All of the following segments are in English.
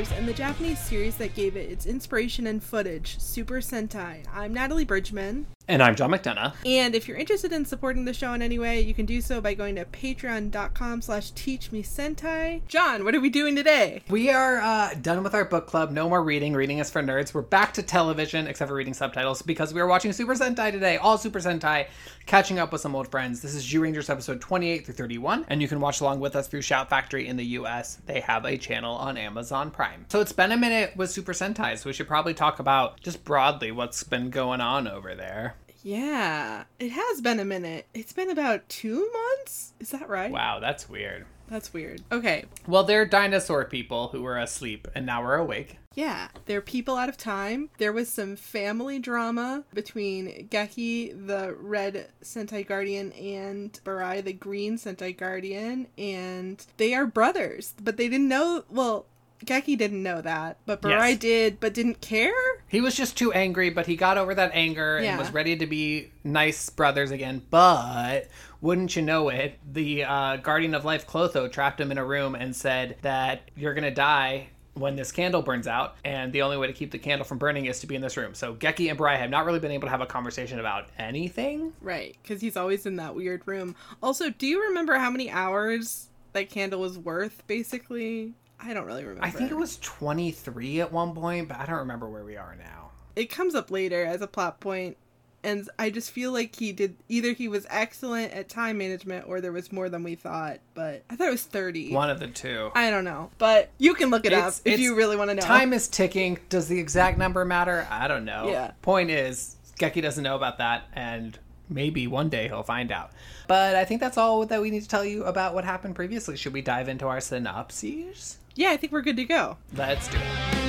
And the Japanese series that gave it its inspiration and footage, Super Sentai. I'm Natalie Bridgman. And I'm John McDonough. And if you're interested in supporting the show in any way, you can do so by going to patreon.com slash teachmesentai. John, what are we doing today? We are uh, done with our book club. No more reading. Reading is for nerds. We're back to television, except for reading subtitles, because we are watching Super Sentai today. All Super Sentai, catching up with some old friends. This is Zyurangers episode 28 through 31, and you can watch along with us through Shout Factory in the US. They have a channel on Amazon Prime. So it's been a minute with Super Sentai, so we should probably talk about just broadly what's been going on over there. Yeah, it has been a minute. It's been about two months? Is that right? Wow, that's weird. That's weird. Okay. Well, they're dinosaur people who were asleep, and now we're awake. Yeah, they're people out of time. There was some family drama between Geki, the red Sentai Guardian, and Burai, the green Sentai Guardian, and they are brothers. But they didn't know. Well, Geki didn't know that, but Burai Yes. did, but didn't care. He was just too angry, but he got over that anger Yeah. and was ready to be nice brothers again. But wouldn't you know it, the uh, Guardian of Life Clotho trapped him in a room and said that you're gonna die when this candle burns out, and the only way to keep the candle from burning is to be in this room. So Geki and Burai have not really been able to have a conversation about anything. Right, because he's always in that weird room. Also, do you remember how many hours that candle was worth, basically? I don't really remember. I think it was 23 at one point, but I don't remember where we are now. it comes up later as a plot point and i just feel like he did either he was excellent at time management or there was more than we thought but i thought it was 30 One of the two. i don't know but you can look it It's- up if you really want to know Time is ticking. Does the exact number matter? I don't know. Yeah. Point is, Geki doesn't know about that, and maybe one day he'll find out. But I think that's all that we need to tell you about what happened previously. Should we dive into our synopses? Yeah i think we're good to go Let's do it.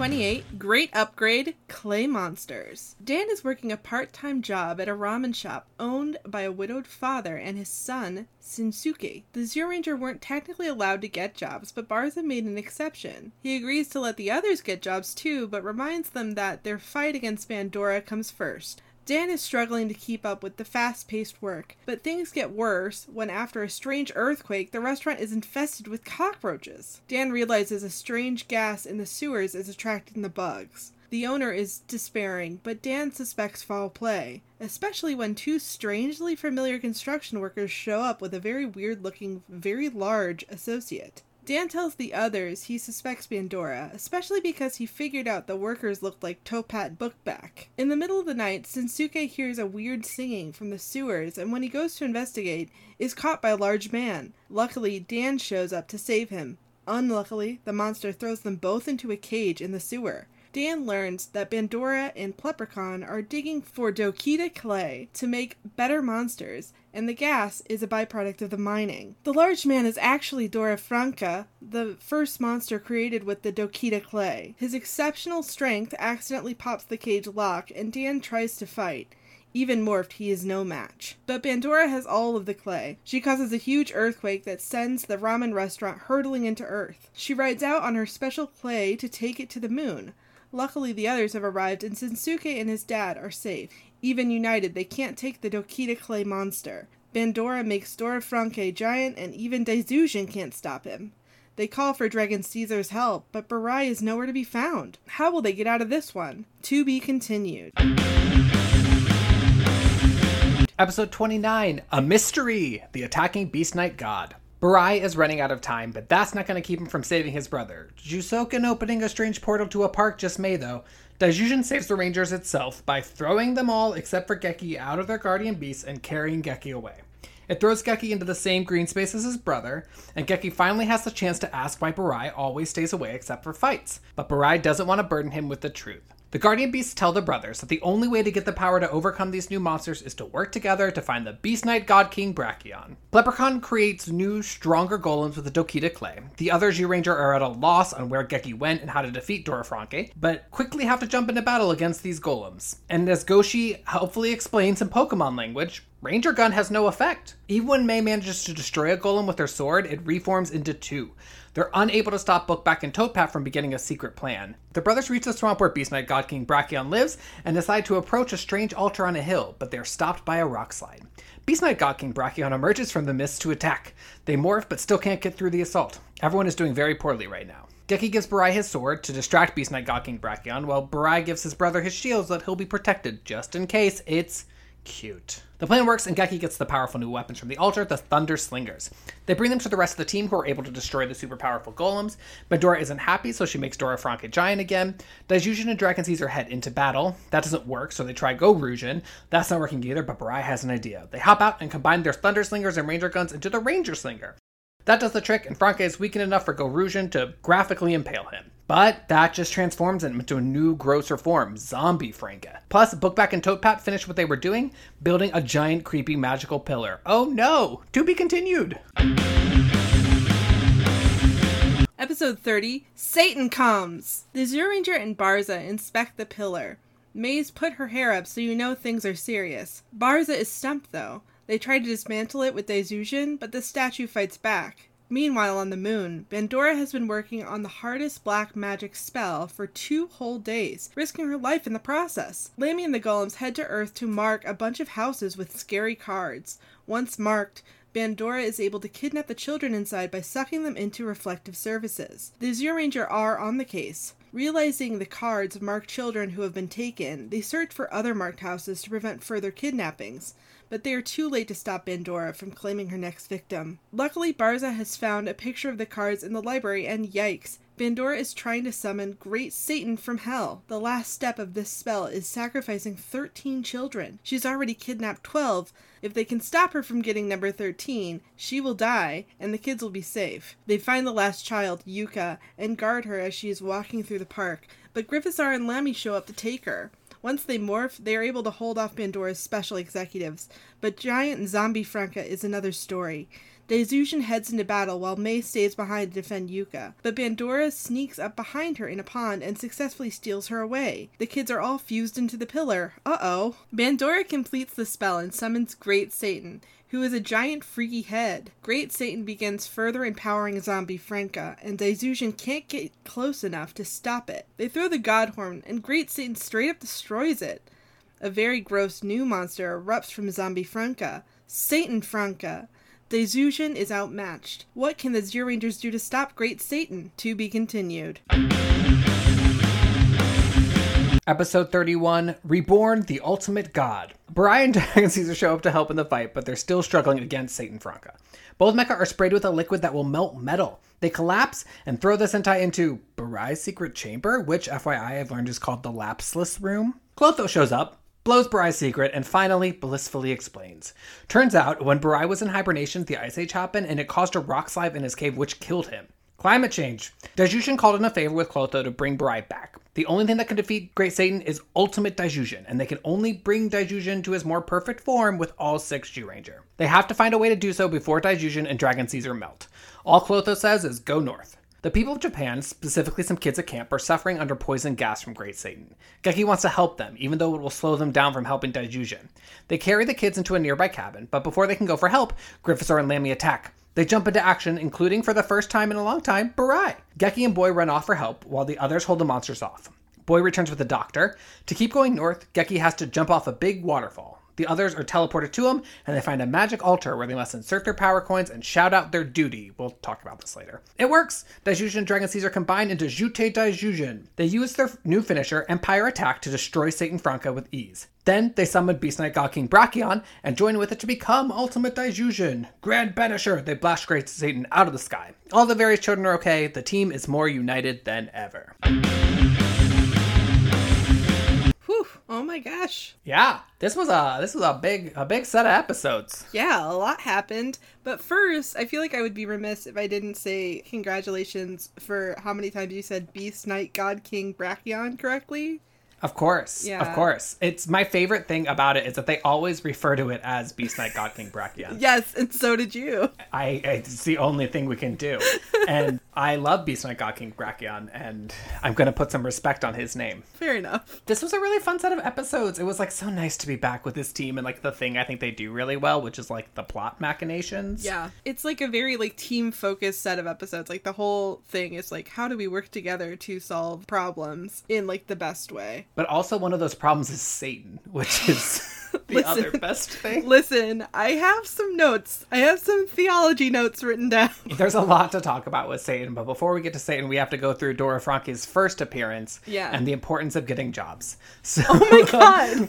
28 Great Upgrade Clay Monsters. Dan is working a part time job at a ramen shop owned by a widowed father and his son, Shinsuke. The Zyuranger weren't technically allowed to get jobs, but Barza made an exception. He agrees to let the others get jobs too, but reminds them that their fight against Bandora comes first. Dan is struggling to keep up with the fast paced work, but things get worse when, after a strange earthquake, the restaurant is infested with cockroaches. Dan realizes a strange gas in the sewers is attracting the bugs. The owner is despairing, but Dan suspects foul play, especially when two strangely familiar construction workers show up with a very weird looking, very large associate. Dan tells the others he suspects Bandora, especially because he figured out the workers looked like Totpat Bookback. In the middle of the night, Shinsuke hears a weird singing from the sewers, and when he goes to investigate, is caught by a large man. Luckily, Dan shows up to save him. Unluckily, the monster throws them both into a cage in the sewer. Dan learns that Bandora and Pleprechaun are digging for Dokita clay to make better monsters, and the gas is a byproduct of the mining. The large man is actually Dora Franke, the first monster created with the Dokita clay. His exceptional strength accidentally pops the cage lock, and Dan tries to fight. Even morphed, he is no match. But Bandora has all of the clay. She causes a huge earthquake that sends the ramen restaurant hurtling into Earth. She rides out on her special clay to take it to the moon. Luckily, the others have arrived, and Shinsuke and his dad are safe. Even united, they can't take the Dokita clay monster. Bandora makes Dora Franke giant, and even Daijujin can't stop him. They call for Dragon Caesar's help, but Burai is nowhere to be found. How will they get out of this one? To be continued. Episode 29 A Mystery The Attacking Beast Knight God. Burai is running out of time, but that's not going to keep him from saving his brother. Jusoken opening a strange portal to a park just may, though. Daijujin saves the Rangers itself by throwing them all except for Geki out of their guardian beasts and carrying Geki away. It throws Geki into the same green space as his brother, and Geki finally has the chance to ask why Burai always stays away except for fights. But Burai doesn't want to burden him with the truth. The Guardian Beasts tell the brothers that the only way to get the power to overcome these new monsters is to work together to find the Beast Knight God King Brachion. Pleprechaun creates new, stronger golems with the Dokita clay. The other Ranger are at a loss on where Geki went and how to defeat Dorafranke, but quickly have to jump into battle against these golems. And as Goshi helpfully explains in Pokemon language, Ranger Gun has no effect. Even when May manages to destroy a golem with her sword, it reforms into two. They're unable to stop Bookback and Totpat from beginning a secret plan. The brothers reach the swamp where Beast Knight God King Brachion lives and decide to approach a strange altar on a hill, but they are stopped by a rock slide. Beast Knight God King Brachion emerges from the mist to attack. They morph but still can't get through the assault. Everyone is doing very poorly right now. Geki gives Burai his sword to distract Beast Knight God King Brachion, while Burai gives his brother his shield so that he'll be protected, just in case it's cute. The plan works, and Geki gets the powerful new weapons from the altar, the Thunder Slingers. They bring them to the rest of the team, who are able to destroy the super powerful golems. Bandora isn't happy, so she makes Dora Frank a giant again. Daijujin and Dragon Caesar head into battle. That doesn't work, so they try Gorujin. That's not working either, but Burai has an idea. They hop out and combine their Thunder Slingers and Ranger Guns into the Ranger Slinger. That does the trick, and Franke is weakened enough for Gorujin to graphically impale him. But that just transforms him into a new, grosser form, Zombie Franka. Plus, Bookback and Totpat finish what they were doing, building a giant, creepy, magical pillar. Oh no! To be continued! Episode 30 Satan Comes! The Zyuranger and Barza inspect the pillar. May's put her hair up so you know things are serious. Barza is stumped though. They try to dismantle it with Daijujin, but the statue fights back. Meanwhile, on the moon, Bandora has been working on the hardest black magic spell for two whole days, risking her life in the process. Lammy and the golems head to Earth to mark a bunch of houses with scary cards. Once marked, Bandora is able to kidnap the children inside by sucking them into reflective surfaces. The Zyuranger are on the case. Realizing the cards mark children who have been taken, they search for other marked houses to prevent further kidnappings but they are too late to stop Bandora from claiming her next victim. Luckily, Barza has found a picture of the cards in the library, and yikes, Bandora is trying to summon Great Satan from hell. The last step of this spell is sacrificing 13 children. She's already kidnapped 12. If they can stop her from getting number 13, she will die, and the kids will be safe. They find the last child, Yuka, and guard her as she is walking through the park, but Grifforzer and Lammy show up to take her. Once they morph, they are able to hold off Bandora's special executives, but Giant Zombie Franka is another story. Daijujin heads into battle while May stays behind to defend Yuka, but Bandora sneaks up behind her in a pond and successfully steals her away. The kids are all fused into the pillar. Uh oh. Bandora completes the spell and summons Great Satan, who is a giant freaky head. Great Satan begins further empowering Zombie Franka, and Daijujin can't get close enough to stop it. They throw the God Horn, and Great Satan straight up destroys it. A very gross new monster erupts from Zombie Franka. Satan Franka. Daijujin is outmatched. What can the Zyurangers do to stop Great Satan? To be continued. Episode 31 Reborn, the Ultimate God. Burai and Caesar show up to help in the fight, but they're still struggling against Satan Franca. Both mecha are sprayed with a liquid that will melt metal. They collapse and throw the Sentai into Burai's secret chamber, which, FYI, I've learned is called the Lapsless Room. Clotho shows up, blows Burai's secret, and finally blissfully explains. Turns out, when Burai was in hibernation, the Ice Age happened, and it caused a rock slide in his cave, which killed him. Climate change. Daijujin called in a favor with Clotho to bring Burai back. The only thing that can defeat Great Satan is Ultimate Daijujin, and they can only bring Daijujin to his more perfect form with all six Zyuranger. They have to find a way to do so before Daijujin and Dragon Caesar melt. All Clotho says is go north. The people of Japan, specifically some kids at camp, are suffering under poison gas from Great Satan. Geki wants to help them, even though it will slow them down from helping Daijujin. They carry the kids into a nearby cabin, but before they can go for help, Grifforzer and Lammy attack. They jump into action, including for the first time in a long time, Burai. Geki and Boy run off for help, while the others hold the monsters off. Boy returns with the doctor. To keep going north, Geki has to jump off a big waterfall. The others are teleported to him, and they find a magic altar where they must insert their power coins and shout out their duty. We'll talk about this later. It works! Daijujin and Dragon Caesar combine into Jutei Daijujin. They use their new finisher, Empire Attack, to destroy Satan Franka with ease. Then they summon Beast Knight God King Brachion and join with it to become Ultimate Daijujin. Grand Banisher! They blast Great Satan out of the sky. All the various children are okay. The team is more united than ever. Oh my gosh. Yeah, this was a this was a big a big set of episodes. Yeah, a lot happened. But first, I feel like I would be remiss if I didn't say congratulations for how many times you said Beast Knight God King Brachion correctly. Of course. Yeah. Of course. It's my favorite thing about it is that they always refer to it as Beast Knight God King Brachion. Yes, and so did you. I, it's the only thing we can do. and I love Beast Knight God King Brachion, and I'm going to put some respect on his name. Fair enough. This was a really fun set of episodes. It was like so nice to be back with this team and like the thing I think they do really well, which is like the plot machinations. Yeah. It's like a very like team focused set of episodes. Like the whole thing is like how do we work together to solve problems in like the best way. But also one of those problems is Satan, which is the Listen. other best thing. Listen, I have some notes. I have some theology notes written down. There's a lot to talk about with Satan, but before we get to Satan, we have to go through Dora Franke's first appearance Yeah. and the importance of getting jobs. So Oh my god.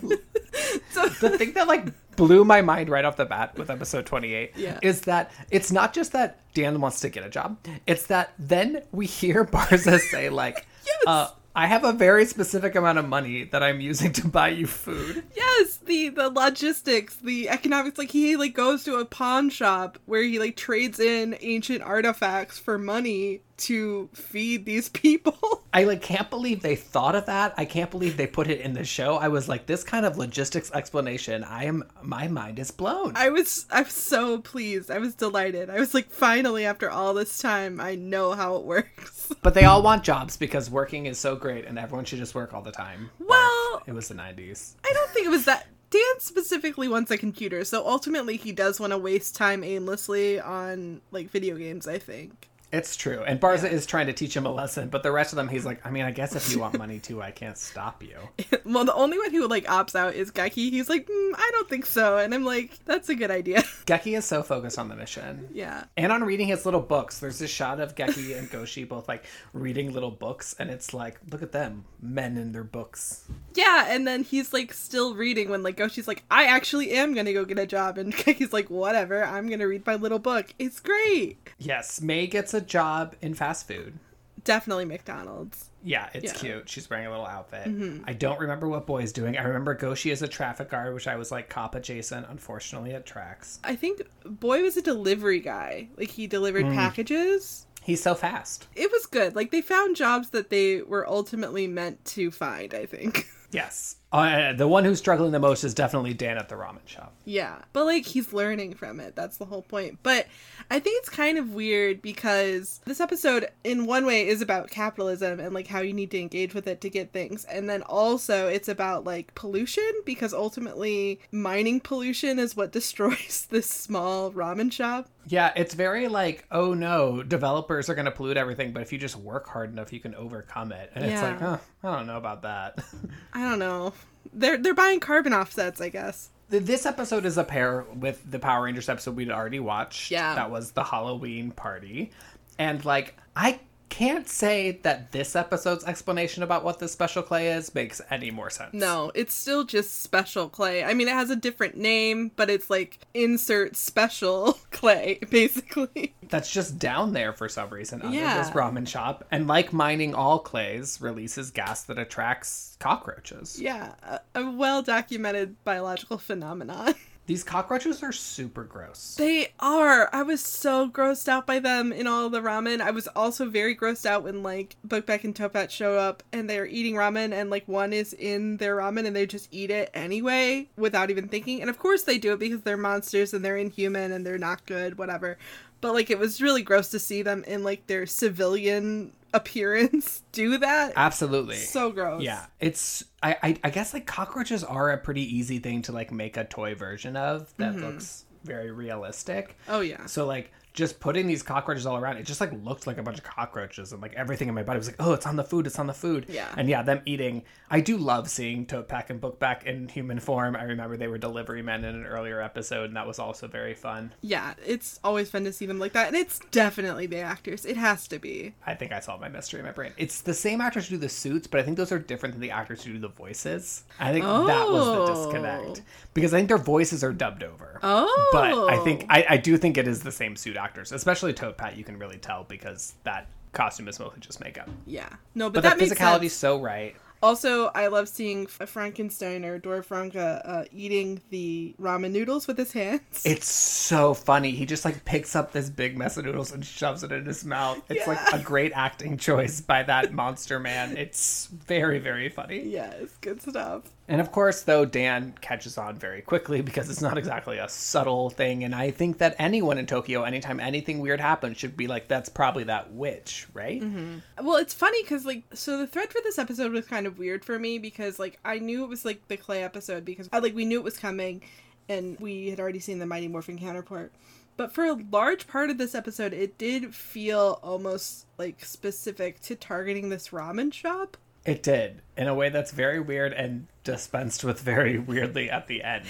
so the thing that like blew my mind right off the bat with episode 28 Yeah. is that it's not just that Dan wants to get a job. It's that then we hear Barza say like, Yes. uh, I have a very specific amount of money that I'm using to buy you food. Yes, the the logistics, the economics. Like he like goes to a pawn shop where he like trades in ancient artifacts for money to feed these people. I like can't believe they thought of that. I can't believe they put it in the show. I was like, this kind of logistics explanation. I am my mind is blown. I was I'm so pleased. I was delighted. I was like, finally, after all this time, I know how it works. but they all want jobs because working is so great, and everyone should just work all the time. Well- it was the '90s. I don't think it was that. Dan specifically wants a computer, so ultimately he does want to waste time aimlessly on like video games. I think. It's true. And Barza is trying to teach him a lesson, but the rest of them, he's like, I mean, I guess if you want money too, I can't stop you. well, the only one who like opts out is Geki. He's like, mm, I don't think so, and I'm like, that's a good idea. Geki is so focused on the mission. yeah. And on reading his little books. There's this shot of Geki and Goshi both like reading little books, and it's like, look at them, men in their books. Yeah, and then he's like still reading when like Goshi's like, I actually am gonna go get a job, and Geki's like, whatever, I'm gonna read my little book. It's great. Yes, May gets a job in fast food. Definitely McDonald's. Yeah, it's Yeah. Mm-hmm. cute. She's wearing a little outfit. I don't remember what Boy's doing. I remember Goshi is a traffic guard, which I was like cop adjacent. Unfortunately, it tracks. I think Boy was a delivery guy. Like he delivered packages. He's so fast. It was good. Like they found jobs that they were ultimately meant to find, I think. Yes. Uh, the one who's struggling the most is definitely Dan at the ramen shop. Yeah. But like he's learning from it. That's the whole point. But I think it's kind of weird because this episode in one way is about capitalism and like how you need to engage with it to get things. And then also it's about like pollution because ultimately mining pollution is what destroys this small ramen shop. Yeah, it's very like, oh no, developers are going to pollute everything, but if you just work hard enough, you can overcome it. And it's like, oh, I don't know about that. I don't know. They're they're buying carbon offsets, I guess. this episode is a pair with the Power Rangers episode we'd already watched. Yeah. That was the Halloween party. And like, I can't say that this episode's explanation about what the special clay is makes any more sense. No, it's still just special clay. I mean, it has a different name, but it's like insert special clay, basically. That's just down there for some reason under Yeah. this ramen shop. And like mining all clays, releases gas that attracts cockroaches. Yeah, a, a well documented biological phenomenon. These cockroaches are super gross. They are. I was so grossed out by them in all the ramen. I was also very grossed out when like Bookback and Totpat show up and they're eating ramen and like one is in their ramen and they just eat it anyway without even thinking. And of course they do it because they're monsters and they're inhuman and they're not good, whatever. But like it was really gross to see them in like their civilian appearance do that. Absolutely. So gross. Yeah, it's I, I I guess like cockroaches are a pretty easy thing to like make a toy version of that Mm-hmm. looks very realistic. Oh yeah. So like just putting these cockroaches all around, it just like looked like a bunch of cockroaches, and like everything in my body was like, oh, it's on the food, it's on the food. Yeah. And yeah, them eating. I do love seeing Totpat and Bookback in human form. I remember they were delivery men in an earlier episode, and that was also very fun. Yeah, it's always fun to see them like that. And it's definitely the actors. It has to be. I think I solved my mystery in my brain. It's the same actors who do the suits, but I think those are different than the actors who do the voices. I think that was the Oh. disconnect because I think their voices are dubbed over. Oh. But I think oh. I, I do think it is the same suit actors, especially Toad Pat. You can really tell because that costume is mostly just makeup. Yeah. No, but, But that the makes physicality's sense. so right. Also, I love seeing F- Frankenstein or Dora Franke uh, eating the ramen noodles with his hands. It's so funny. He just like picks up this big mess of noodles and shoves it in his mouth. It's like a great acting choice by that monster man. It's very, very funny. yes, good stuff. And of course, though, Dan catches on very quickly because it's not exactly a subtle thing. And I think that anyone in Tokyo, anytime anything weird happens, should be like, that's probably that witch, right? Mm-hmm. Well, it's funny because like so the thread for this episode was kind of weird for me because like I knew it was like the clay episode because I like we knew it was coming, and we had already seen the Mighty Morphin counterpart. But for a large part of this episode, it did feel almost like specific to targeting this ramen shop. It did in a way that's very weird and dispensed with very weirdly at the end.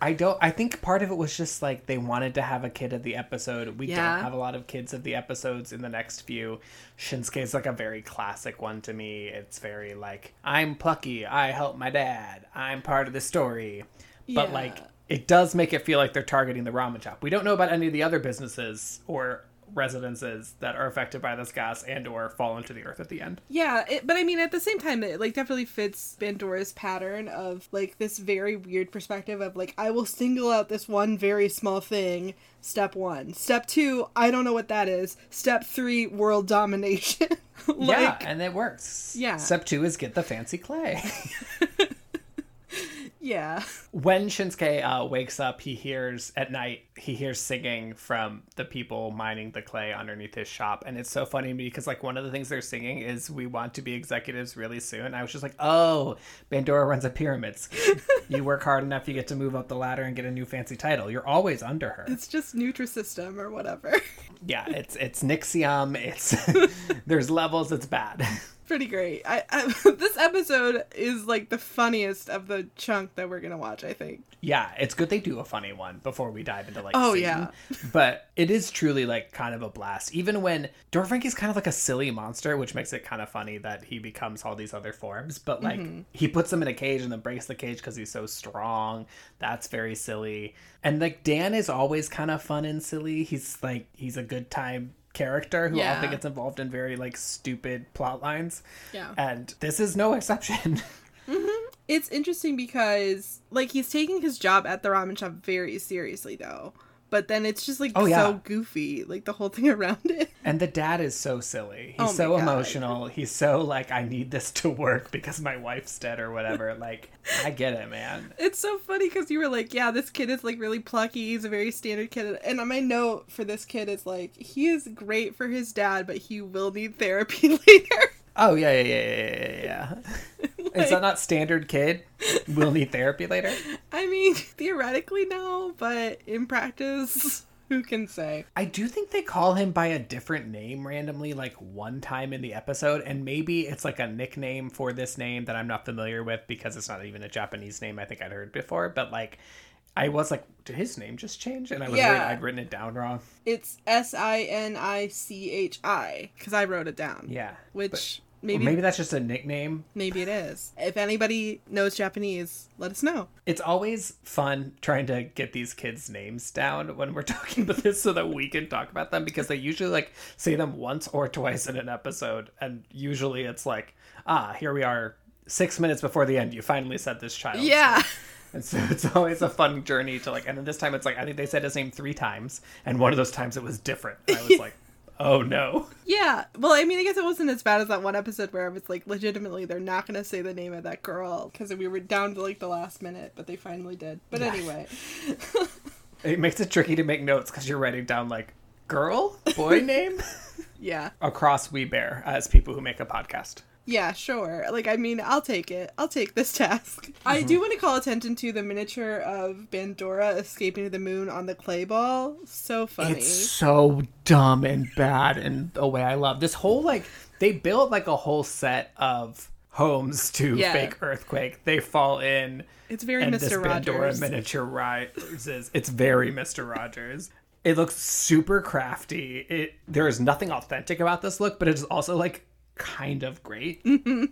I don't. I think part of it was just like they wanted to have a kid of the episode. We Yeah. don't have a lot of kids of the episodes in the next few. Shinsuke is like a very classic one to me. It's very like I'm plucky. I help my dad. I'm part of the story. But Yeah. like it does make it feel like they're targeting the ramen shop. We don't know about any of the other businesses or residences that are affected by this gas and or fall into the earth at the end. Yeah, it, but I mean, at the same time, it like definitely fits Bandora's pattern of like this very weird perspective of like I will single out this one very small thing. Step one. Step two, I don't know what that is. Step three, world domination. like, yeah, and it works. Yeah. Step two is get the fancy clay. yeah, when Shinsuke uh, wakes up, he hears at night, he hears singing from the people mining the clay underneath his shop. And it's so funny to me because, like, one of the things they're singing is, We want to be executives really soon. I was just like, Oh, Bandora runs a pyramids. you work hard enough, you get to move up the ladder and get a new fancy title. You're always under her. it's just Nutrisystem or whatever. Yeah, it's it's Nixium. It's there's levels. It's bad. Pretty great. I, I this episode is like the funniest of the chunk that we're gonna watch. I think. Yeah, it's good they do a funny one before we dive into like. Oh, scene. yeah. but it is truly like kind of a blast. Even when Dorfranky's kind of like a silly monster, which makes it kind of funny that he becomes all these other forms. But like Mm-hmm. he puts them in a cage and then breaks the cage because he's so strong. That's very silly. And like Dan is always kind of fun and silly. He's like he's a good time character who Yeah. often gets involved in very like stupid plot lines. Yeah. And this is no exception. Mm-hmm. It's interesting because like he's taking his job at the ramen shop very seriously though. But then it's just like Oh, yeah. so goofy, like the whole thing around it. And the dad is so silly. He's Oh so God. emotional. He's so like, I need this to work because my wife's dead or whatever. like, I get it, man. It's so funny because you were like, yeah, this kid is like really plucky. He's a very standard kid. And on my note for this kid is like, he is great for his dad, but he will need therapy later. Oh yeah, yeah, yeah, yeah, yeah. yeah. is that not standard kid? We'll need therapy later. I mean, theoretically, no, but in practice, who can say? I do think they call him by a different name randomly, like one time in the episode, and maybe it's like a nickname for this name that I'm not familiar with because it's not even a Japanese name I think I'd heard before. But like, I was like, did his name just change? And I was Yeah. worried I'd written it down wrong. It's S I N I C H I because I wrote it down. Yeah, Which Or maybe maybe that's just a nickname maybe it is. If anybody knows Japanese, let us know. It's always fun trying to get these kids' names down when we're talking about this so that we can talk about them because they usually like say them once or twice in an episode and usually it's like, ah, here we are 6 minutes before the end. You finally said this child. Yeah. And so it's always a fun journey to like and then this time it's like I think they said his name 3 times and one of those times it was different. And I was like, "Oh no." Yeah. Well, I mean, I guess it wasn't as bad as that one episode where it was like legitimately they're not going to say the name of that girl because we were down to like the last minute, but they finally did. But Yeah. anyway. It makes it tricky to make notes cuz you're writing down like girl, boy name Yeah. across We Bear as people who make a podcast. Yeah, sure. Like, I mean, I'll take it. I'll take this task. I do mhm. want to call attention to the miniature of Bandora escaping to the moon on the clay ball. So funny. It's so dumb and bad in a way I love. This whole like they built like a whole set of homes to Yeah. fake earthquake. They fall in It's very and Mr. this Rogers. miniature rises. It's very Mr. Rogers. It looks super crafty. It there is nothing authentic about this look, but it's also like kind of great. Mm-hmm.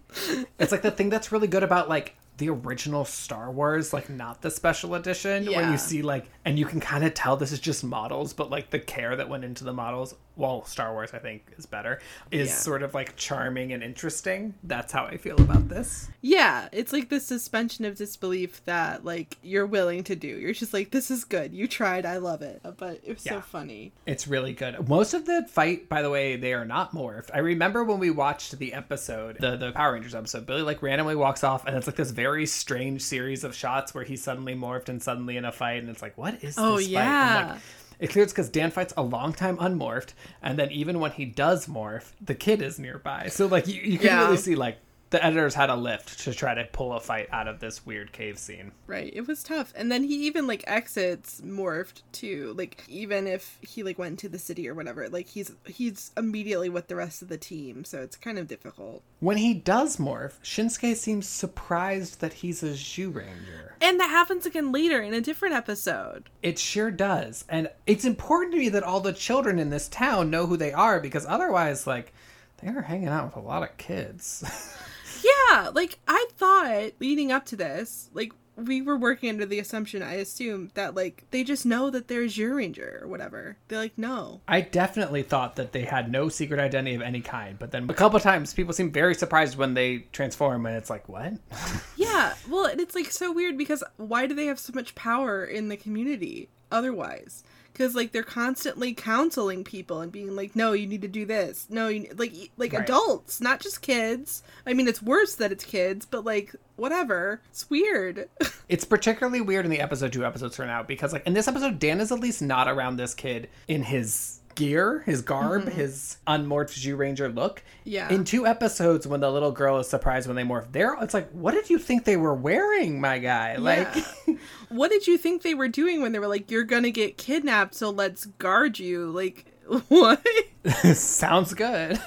it's like the thing that's really good about like the original Star Wars, like not the special edition, when Yeah. you see like, and you can kind of tell this is just models, but like the care that went into the models, well, Star Wars I think is better, is Yeah. sort of like charming and interesting. That's how I feel about this. Yeah, it's like this suspension of disbelief that like you're willing to do. You're just like, this is good. You tried. I love it. But it was so funny. It's really good. Most of the fight, by the way, they are not morphed. I remember when we watched the episode, the the Power Rangers episode. Billy like randomly walks off, and it's like this very strange series of shots where he suddenly morphed and suddenly in a fight, and it's like, what is Oh, this fight? yeah. I'm like, it clears because Dan fights a long time unmorphed, and then even when he does morph, the kid is nearby. So like you, you can Yeah. really see like the editors had a lift to try to pull a fight out of this weird cave scene. Right. It was tough. And then he even like exits morphed too. Like even if he like went to the city or whatever, like he's he's immediately with the rest of the team. So it's kind of difficult. When he does morph, Shinsuke seems surprised that he's a Zyuranger. And that happens again later in a different episode. It sure does. And it's important to me that all the children in this town know who they are because otherwise, like, they are hanging out with a lot of kids. Yeah, like I thought leading up to this, like we were working under the assumption, I assume, that like they just know that they're Zyuranger or whatever. They're like, no. I definitely thought that they had no secret identity of any kind, but then a couple times people seem very surprised when they transform, and it's like, what? Yeah, well, and it's like so weird because why do they have so much power in the community otherwise? Because like they're constantly counseling people and being like, "No, you need to do this." No, you like like Right. adults, not just kids. I mean, it's worse that it's kids, but like whatever. It's weird. It's particularly weird in the episode two episodes turn out because, like, in this episode, Dan is at least not around this kid in his gear, his garb, mm-hmm. his unmorphed Zyuranger look. Yeah. In two episodes, when the little girl is surprised when they morph, there, it's like, what did you think they were wearing, my guy? Like, what did you think they were doing when they were like, "You're gonna get kidnapped, so let's guard you"? Like what? sounds good.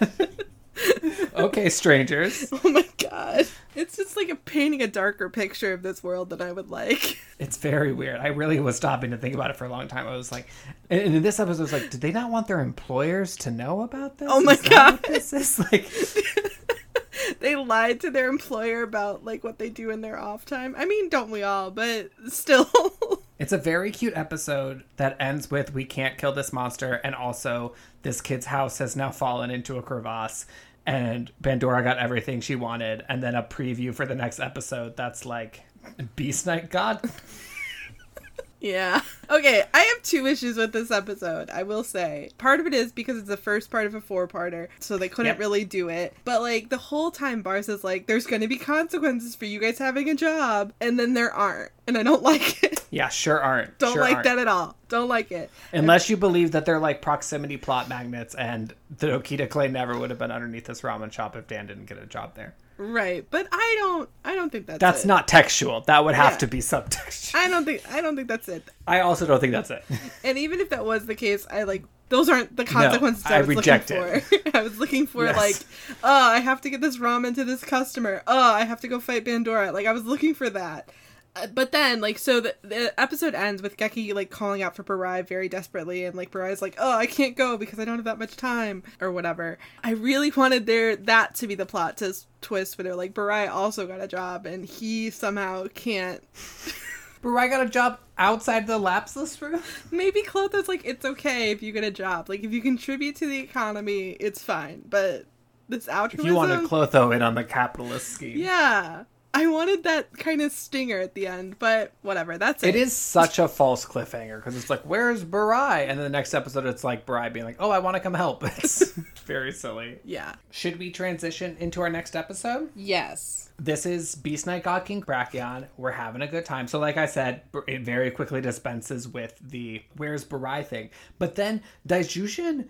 okay, strangers. oh my god! It's just like a painting a darker picture of this world than I would like. It's very weird. I really was stopping to think about it for a long time. I was like, and in this episode, I was like, did they not want their employers to know about this? Oh my Is God. this is like. they lied to their employer about like what they do in their off time. I mean, don't we all? But still. It's a very cute episode that ends with "We can't kill this monster," and also this kid's house has now fallen into a crevasse, and Bandora got everything she wanted, and then a preview for the next episode that's like Beast Knight God. Yeah. Okay, I have two issues with this episode, I will say. Part of it is because it's the first part of a four parter, so they couldn't Yep. really do it. But like the whole time Bars is like, there's gonna be consequences for you guys having a job, and then there aren't. And I don't like it. Yeah, sure aren't. Don't Sure like aren't. that at all. Don't like it. Unless you believe that they're like proximity plot magnets, and the Dokita Clay never would have been underneath this ramen shop if Dan didn't get a job there. Right. But I don't I don't think that's That's it. not textual. That would have Yeah. to be subtextual. I don't think I don't think that's it. I also don't think that's it. And even if that was the case, I like those aren't the consequences I, I was reject looking for. I was looking for Yes. like, oh, I have to get this ramen to this customer. Oh, I have to go fight Bandora. Like I was looking for that. Uh, But then, like, so the, the episode ends with Geki like calling out for Burai very desperately, and like Burai's like, "Oh, I can't go because I don't have that much time," or whatever. I really wanted there that to be the plot to twist, where they're like, Burai also got a job, and he somehow can't Burai got a job outside the lapsless room. Maybe Clotho's like, it's okay if you get a job. Like, if you contribute to the economy, it's fine. But this If you want to Clotho in on the capitalist scheme. yeah. I wanted that kind of stinger at the end, but whatever. That's it. It is such a false cliffhanger because it's like, where's Burai? And then the next episode, it's like Burai being like, oh, I want to come help. It's very silly. Yeah. Should we transition into our next episode? Yes. This is Beast Knight God King Brachion. We're having a good time. So, like I said, it very quickly dispenses with the where's Burai thing. But then Daijujin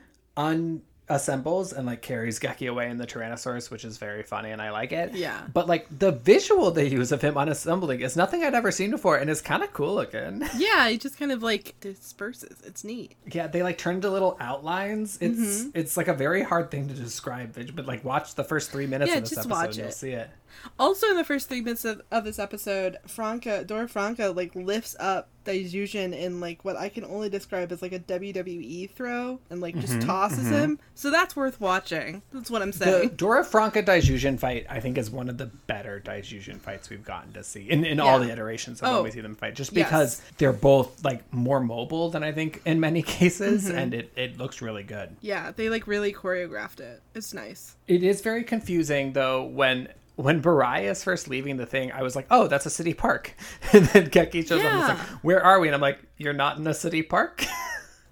unassembles and like carries Geki away in the Tyrannosaurus, which is very funny and I like it. Yeah. But like the visual they use of him unassembling is nothing I'd ever seen before and it's kind of cool looking. Yeah, it just kind of like disperses. It's neat. Yeah, they like turn into little outlines. It's Mm-hmm. it's like a very hard thing to describe, but like watch the first three minutes Yeah, of this just episode, you'll see it. Also, in the first three minutes of, of this episode, Franca, Dora Franke, like lifts up Daijujin in like what I can only describe as like a WWE throw, and like just tosses him. So that's worth watching. That's what I'm saying. The. Dora Franke Daijujin fight, I think, is one of the better Daijujin fights we've gotten to see in, in all the iterations of Oh. when we see them fight. Just Yes. because they're both like more mobile than I think in many cases, Mm-hmm. and it, it looks really good. yeah, they like really choreographed it. It's nice. It is very confusing though when when Burai is first leaving the thing, I was like, "Oh, that's a city park," and then Geki shows up and is like, "Where are we?" And I'm like, "You're not in a city park."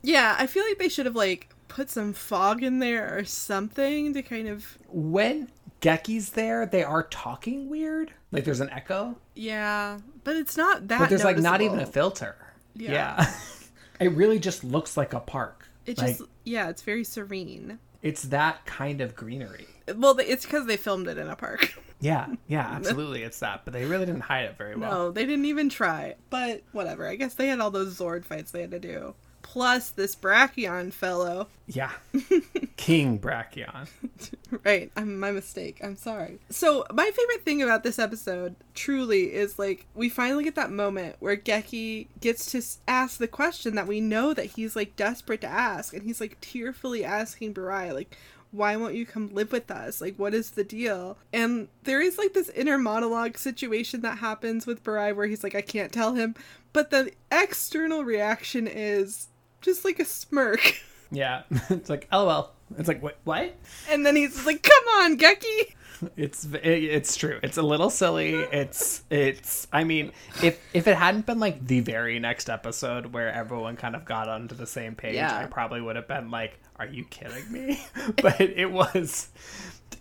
Yeah, I feel like they should have like put some fog in there or something to kind of when Geki's there, they are talking weird. Like there's an echo, yeah, but it's not that. but there's like not even a filter. Yeah. Yeah, it really just looks like a park. It like, just yeah, it's very serene. it's that kind of greenery. Well, it's because they filmed it in a park. Yeah, yeah, absolutely, it's that. But they really didn't hide it very well. No, they didn't even try. But whatever. I guess they had all those Zord fights they had to do. Plus this Brachion fellow. Yeah, King Brachion. Right, I'm my mistake. I'm sorry. So my favorite thing about this episode, truly, is like we finally get that moment where Geki gets to ask the question that we know that he's like desperate to ask, and he's like tearfully asking Burai, like, "Why won't you come live with us? Like, what is the deal?" And there is like this inner monologue situation that happens with Burai where he's like, "I can't tell him," but the external reaction is just like a smirk. Yeah, it's like lol. It's like what? What? And then he's like, "Come on, Geki." It's it, it's true. It's a little silly. It's it's. I mean, if if it hadn't been like the very next episode where everyone kind of got onto the same page, Yeah. I probably would have been like, "Are you kidding me?" but it was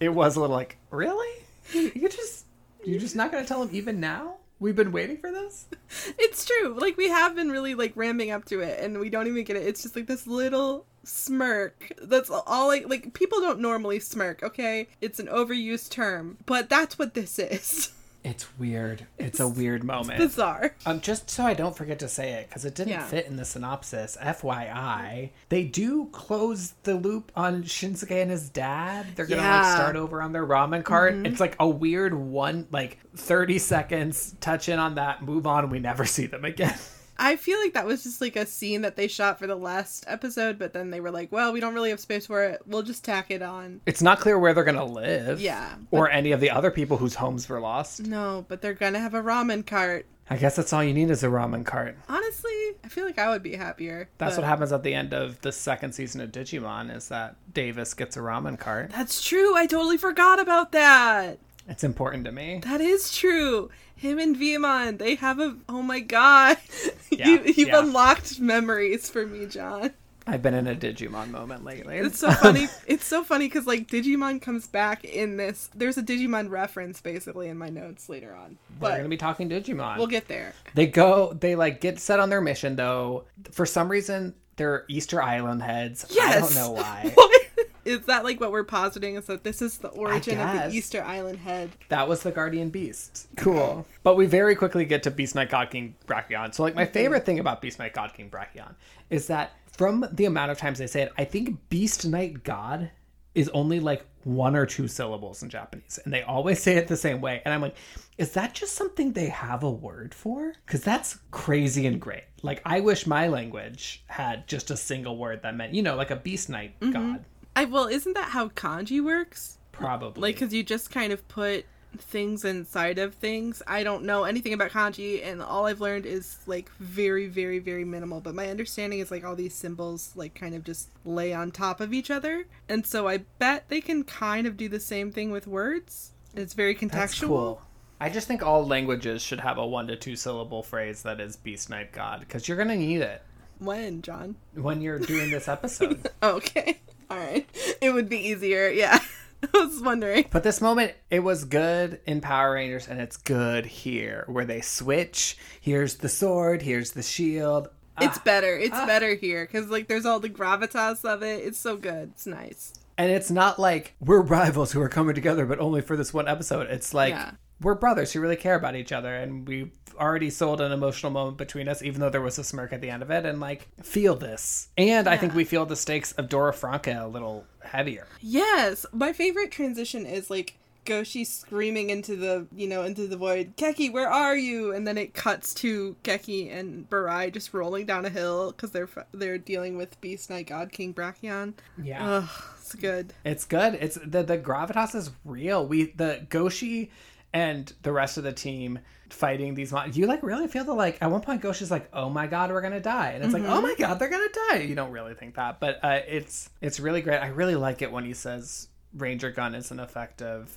it was a little like, really? You just you're just not gonna tell him even now? We've been waiting for this. It's true. Like we have been really like ramping up to it, and we don't even get it. It's just like this little smirk. That's all. Like like people don't normally smirk. Okay, it's an overused term, but that's what this is. It's weird. It's a weird moment. Bizarre. Um, just so I don't forget to say it, because it didn't Yeah. fit in the synopsis. FYI, they do close the loop on Shinsuke and his dad. They're gonna like Yeah. Mm-hmm. start over on their ramen cart. It's like a weird one, like thirty seconds. Touch in on that, move on. We never see them again. I feel like that was just like a scene that they shot for the last episode, but then they were like, "Well, we don't really have space for it. We'll just tack it on." It's not clear where they're gonna live. Yeah, Or any of the other people whose homes were lost. No, but they're gonna have a ramen cart. I guess that's all you need is a ramen cart. Honestly, I feel like I would be happier. That's but- what happens at the end of the second season of Digimon is that Davis gets a ramen cart. That's true. I totally forgot about that. It's important to me. That is true. Him and Veemon, they have a. Oh my god. Yeah, you, you've yeah. unlocked memories for me, John. I've been in a Digimon moment lately. It's so funny. it's so funny because, like, Digimon comes back in this. There's a Digimon reference basically in my notes later on. But We're gonna be talking Digimon. we'll get there. They go. They like get set on their mission though. For some reason, they're Easter Island heads. Yes. I don't know why. is that like what we're positing? Is that this is the origin of the Easter Island head? that was the Guardian Beast. Cool. But we very quickly get to Beast Knight God King Brachion. So like my mm-hmm. favorite thing about Beast Knight God King Brachion is that from the amount of times they say it, I think Beast Knight God is only like one or two syllables in Japanese, and they always say it the same way. And I'm like, is that just something they have a word for? Because that's crazy and great. Like I wish my language had just a single word that meant, you know, like a Beast Knight mm-hmm. God. I well, isn't that how kanji works? Probably. Like, because you just kind of put things inside of things. I don't know anything about kanji, and all I've learned is like very, very, very minimal. But my understanding is like all these symbols like kind of just lay on top of each other, and so I bet they can kind of do the same thing with words. It's very contextual. That's cool. I just think all languages should have a one to two syllable phrase that is Beast Knight God because you're gonna need it When, John? when you're doing this episode. Okay. All right. It would be easier. Yeah. I was wondering. but this moment, it was good in Power Rangers, and it's good here where they switch. Here's the sword. Here's the shield. It's Ah, better. It's better here because like there's all the gravitas of it. It's so good. It's nice. and it's not like we're rivals who are coming together, but only for this one episode. It's like Yeah. we're brothers who really care about each other, and we've already sold an emotional moment between us, even though there was a smirk at the end of it. And like, feel this, and I think we feel the stakes of Dora Franke a little heavier. Yes, my favorite transition is like Goshi screaming into the, you know, into the void, Geki, where are you? And then it cuts to Geki and Burai just rolling down a hill because they're they're dealing with Beast Knight God King Brachion. Yeah. Ugh, it's good. It's good. It's the the gravitas is real. We the Goshi and the rest of the team fighting these mon- you like really feel the like at one point Goshi's like oh my god we're gonna die. And it's like oh my god they're gonna die. You don't really think that but uh, it's it's really great. I really like it when he says Ranger gun isn't effective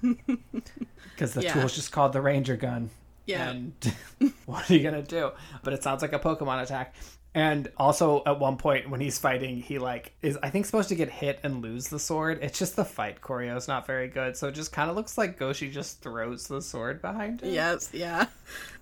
because the Yeah. tool's just called the Ranger gun. Yeah. and what are you gonna do? But it sounds like a Pokemon attack and also at one point when he's fighting he like is I think supposed to get hit and lose the sword it's just the fight choreo is not very good so it just kind of looks like Goshi just throws the sword behind him Yes, yeah.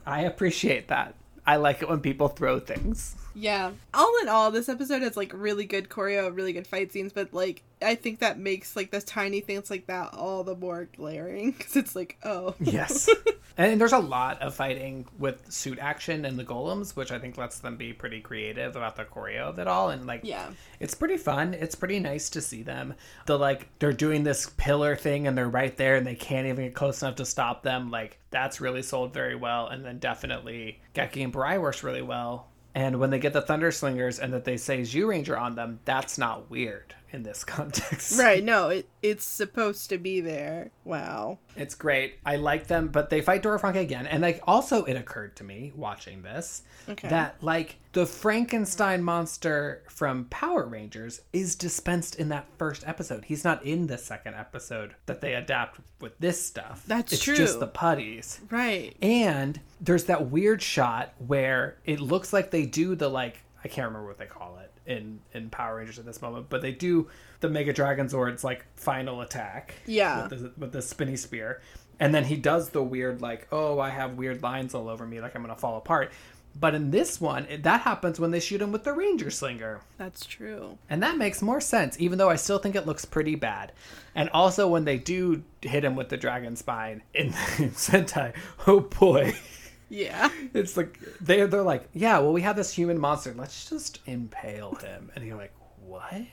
I appreciate that. I like it when people throw things. Yeah. All in all, this episode has like really good choreo, really good fight scenes, but like I think that makes like the tiny things like that all the more glaring because it's like, oh, Yes. and there's a lot of fighting with suit action and the golems, which I think lets them be pretty creative about the choreo of it all. And like, Yeah. it's pretty fun. It's pretty nice to see them. The like, they're doing this pillar thing and they're right there and they can't even get close enough to stop them. Like, that's really sold very well. And then definitely Geki and Burai works really well. And when they get the Thunder Slingers and that they say Zyuranger on them, that's not weird in this context. right. No, it it's supposed to be there. Wow. It's great. I like them, but they fight Dora Franke again. And like also it occurred to me watching this Okay. that like the Frankenstein monster from Power Rangers is dispensed in that first episode. He's not in the second episode that they adapt with this stuff. That's it's true. just the putties. Right. And there's that weird shot where it looks like they do the like I can't remember what they call it in in Power Rangers at this moment, but they do the Mega Dragon Zord's like final attack. Yeah. With the, with the spinny spear. And then he does the weird like, "Oh, I have weird lines all over me like I'm going to fall apart." But in this one, it, that happens when they shoot him with the Ranger Slinger. That's true. And that makes more sense, even though I still think it looks pretty bad. And also when they do hit him with the dragon spine in Sentai, oh boy. Yeah. It's like they're they're like, yeah, well we have this human monster, let's just impale him. And you're like, what?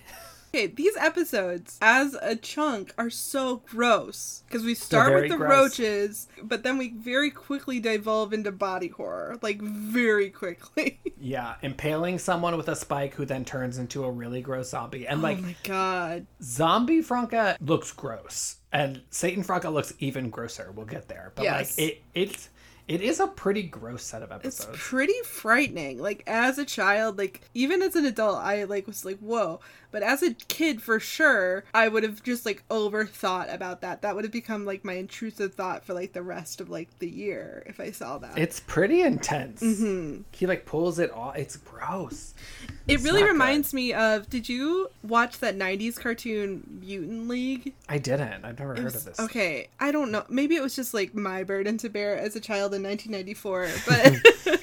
Okay, these episodes, as a chunk, are so gross because we start with the gross. roaches, but then we very quickly devolve into body horror, like very quickly. Yeah, impaling someone with a spike who then turns into a really gross zombie. And oh like oh my god. zombie Franke looks gross. And Satan Franke looks even grosser. We'll get there. But Yes. like it it's it is a pretty gross set of episodes. It's pretty frightening. Like as a child, like even as an adult, I like was like, whoa. But as a kid, for sure, I would have just like overthought about that. That would have become like my intrusive thought for like the rest of like the year if I saw that. It's pretty intense. Mm-hmm. He like pulls it off. It's gross. It it's really reminds me of. Did you watch that '90s cartoon Mutant League? I didn't. I've never It heard was- of this. Okay, I don't know. Maybe it was just like my burden to bear as a child in 1994, but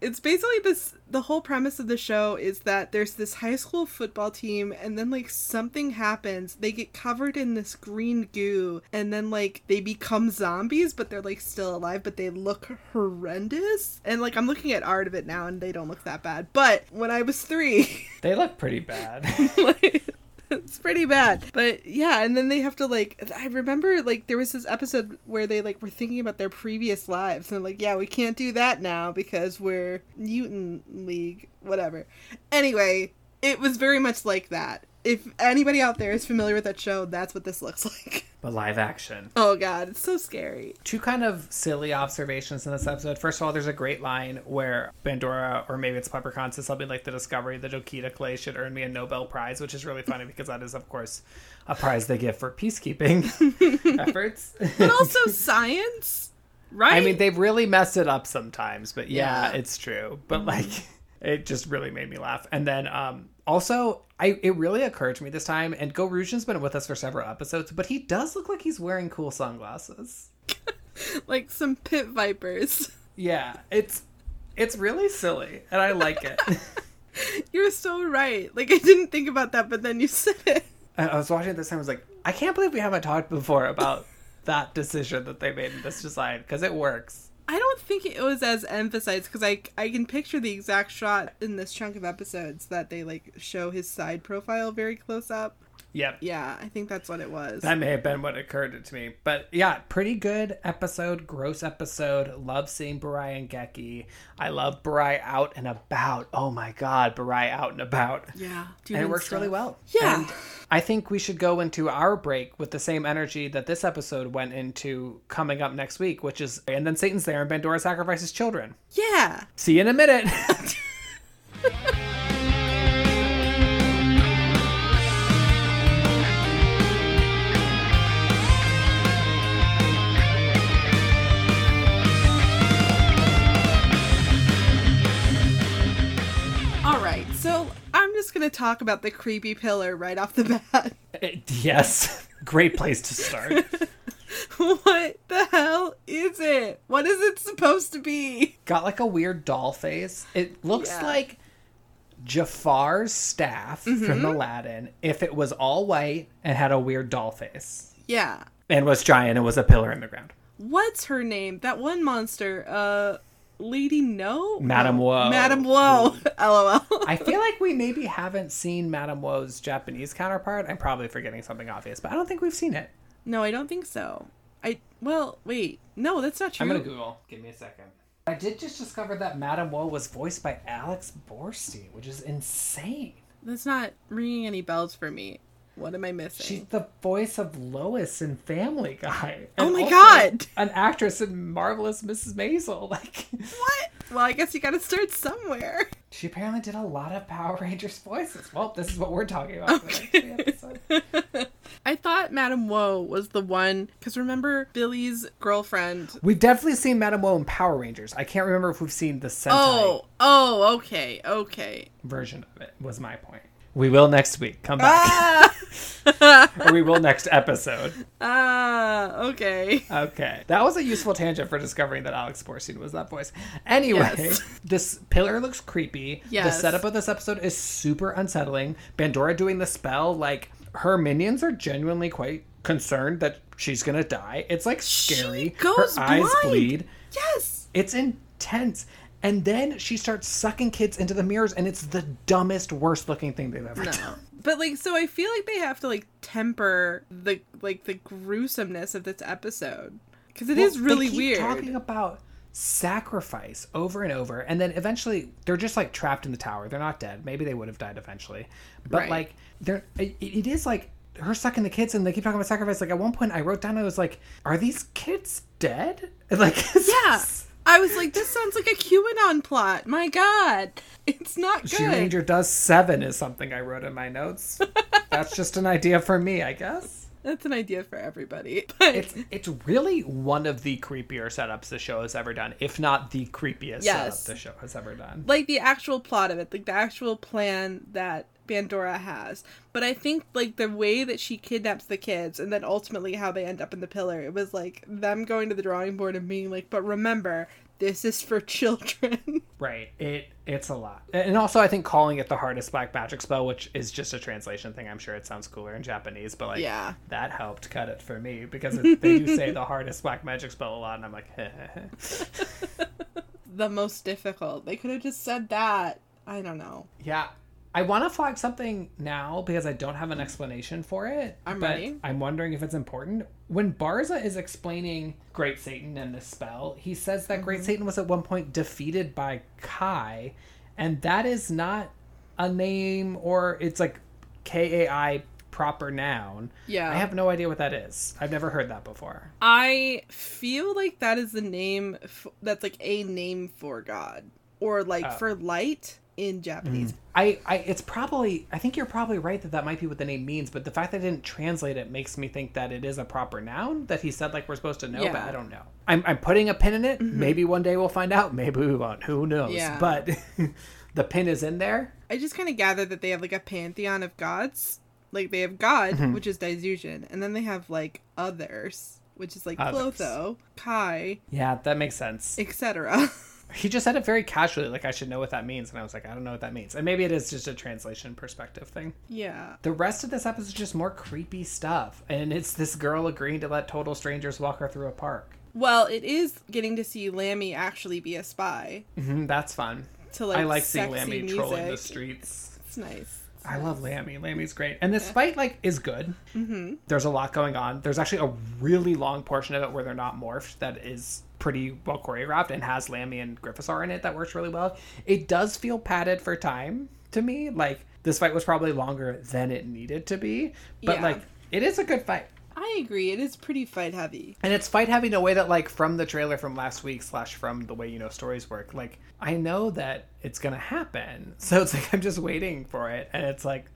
it's basically this. The whole premise of the show is that there's this high school football team, and then like something happens. They get covered in this green goo, and then like they become zombies, but they're like still alive, but they look horrendous. And like I'm looking at art of it now, and they don't look that bad. But when I was three. They look pretty bad. like, it's pretty bad. But yeah and then they have to like i remember like there was this episode where they like were thinking about their previous lives. And like yeah we can't do that now because we're mutant league whatever. Anyway it was very much like that if anybody out there is familiar with that show that's what this looks like but live action. oh god it's so scary Two kind of silly observations in this episode. First of all, there's a great line where Bandora, or maybe it's Pleprechaun, says something like the discovery that Dokita Clay should earn me a Nobel Prize, which is really funny because that is, of course, a prize they give for peacekeeping efforts. but also science right I mean, they've really messed it up sometimes, but yeah, Yeah. Mm-hmm. it's true. But like, it just really made me laugh. And then, um, also, I it really occurred to me this time, and Go Rujin's been with us for several episodes, but he does look like he's wearing cool sunglasses. like some pit vipers Yeah, it's it's really silly, and I like it. you're so right like i didn't think about that but then you said it I I was watching it this time. I was like, I can't believe we haven't talked before about that decision that they made in this design because it works. I don't think it was as emphasized because I I can picture the exact shot in this chunk of episodes that they like show his side profile very close up. Yep. Yeah, I think that's what it was. That may have been what occurred to me. But yeah, pretty good episode, gross episode. Love seeing Burai and Geki. I love Burai out and about. Oh my god, Burai out and about. yeah, And it works stuff. really well. Yeah. And I think we should go into our break with the same energy that this episode went into coming up next week, which is and then Satan's there and Bandora sacrifices children. Yeah. See you in a minute. Just gonna talk about the creepy pillar right off the bat. yes. Great place to start. what the hell is it? What is it supposed to be? got like a weird doll face. It looks Yeah. like Jafar's staff Mm-hmm. from Aladdin if it was all white and had a weird doll face Yeah. and was giant and was a pillar in the ground. What's her name? That one monster. Uh, Lady No. Madame No. Woe. Madame Woe. LOL. I feel like we maybe haven't seen Madame Woe's Japanese counterpart. I'm probably forgetting something obvious, but I don't think we've seen it. no, I don't think so. I well, wait. No, that's not true. I'm gonna Google. Give me a second. I did just discover that Madame Woe was voiced by Alex Borstein, which is insane. That's not ringing any bells for me. What am I missing? She's the voice of Lois in Family Guy. Oh my God. An actress in Marvelous Mrs. Maisel. Like, what? Well, I guess you got to start somewhere. she apparently did a lot of Power Rangers voices. Well, this is what we're talking about. for the next. I thought Madame Woe was the one because remember Billy's girlfriend. We've definitely seen Madame Woe in Power Rangers. I can't remember if we've seen the Sentai Oh, oh, okay, okay. version of it. Was my point. We will next week. Come back, Ah, or we will next episode. ah, okay. Okay, that was a useful tangent for discovering that Alex Borstein was that voice. Anyway, Yes. this pillar looks creepy. Yes. The setup of this episode is super unsettling. Bandora doing the spell, like her minions are genuinely quite concerned that she's gonna die. It's like scary. goes her eyes blind. bleed. Yes. It's intense. And then she starts sucking kids into the mirrors, and it's the dumbest, worst looking thing they've ever No. done. But like so I feel like they have to like temper the like the gruesomeness of this episode cuz it is Well, really they keep weird. Talking about sacrifice over and over, and then eventually they're just like trapped in the tower. They're not dead. Maybe they would have died eventually, but Right. like they're it, it is like her sucking the kids, and they keep talking about sacrifice. Like at one point, I wrote down, I was like, "Are these kids dead?" Like Yeah. I was like this sounds like a QAnon plot. My god. It's not good. She Ranger does seven is something I wrote in my notes. That's just an idea for me, I guess. That's an idea for everybody. But It's it's really one of the creepier setups the show has ever done, if not the creepiest Yes. setup the show has ever done. like the actual plot of it, like the actual plan that Bandora has. But I think like the way that she kidnaps the kids and then ultimately how they end up in the pillar, it was like them going to the drawing board and being like, "But remember, this is for children." Right. It it's a lot. And also I think calling it the hardest black magic spell, which is just a translation thing. I'm sure it sounds cooler in Japanese, but like Yeah. that helped cut it for me because it, they do say the hardest black magic spell a lot and I'm like the most difficult. They could have just said that. I don't know. Yeah. I want to flag something now because I don't have an explanation for it. I'm but ready. I'm wondering if it's important. When Barza is explaining Great Satan and the spell, he says that Mm-hmm. Great Satan was at one point defeated by Kai, and that is not a name or it's like K A I proper noun. Yeah. I have no idea what that is. I've never heard that before. I feel like that is the name f- that's like a name for God or like Oh. for light in Japanese. I, I it's probably I think you're probably right that that might be what the name means, but the fact that I didn't translate it makes me think that it is a proper noun that he said like we're supposed to know, but Yeah. Mm-hmm. I don't know. I'm I'm putting a pin in it. Maybe one day we'll find out. Maybe we won't. Who knows? Yeah. But the pin is in there. I just kind of gather that they have like a pantheon of gods. Like they have God, Mm-hmm. which is Daijujin, and then they have like others, which is like Others. Clotho, Kai, Yeah, that makes sense. etc. He just said it very casually, like I should know what that means, and I was like, I don't know what that means. And maybe it is just a translation perspective thing. yeah. The rest of this episode is just more creepy stuff, and it's this girl agreeing to let total strangers walk her through a park. Well, it is getting to see Lammy actually be a spy. hmm that's fun. To like, I like seeing Lammy music. trolling the streets. It's nice. I love Lammy. Lammy's great, and this fight like is good. Mm-hmm. There's a lot going on. There's actually a really long portion of it where they're not morphed. That is pretty well choreographed and has Lammy and Grifforzer in it. That works really well. It does feel padded for time to me. Like this fight was probably longer than it needed to be, but Yeah. like it is a good fight. I agree. It is pretty fight heavy. And it's fight heavy in a way that, like, from the trailer from last week, slash, from the way you know stories work, like, I know that it's gonna happen. So it's like, I'm just waiting for it. And it's like,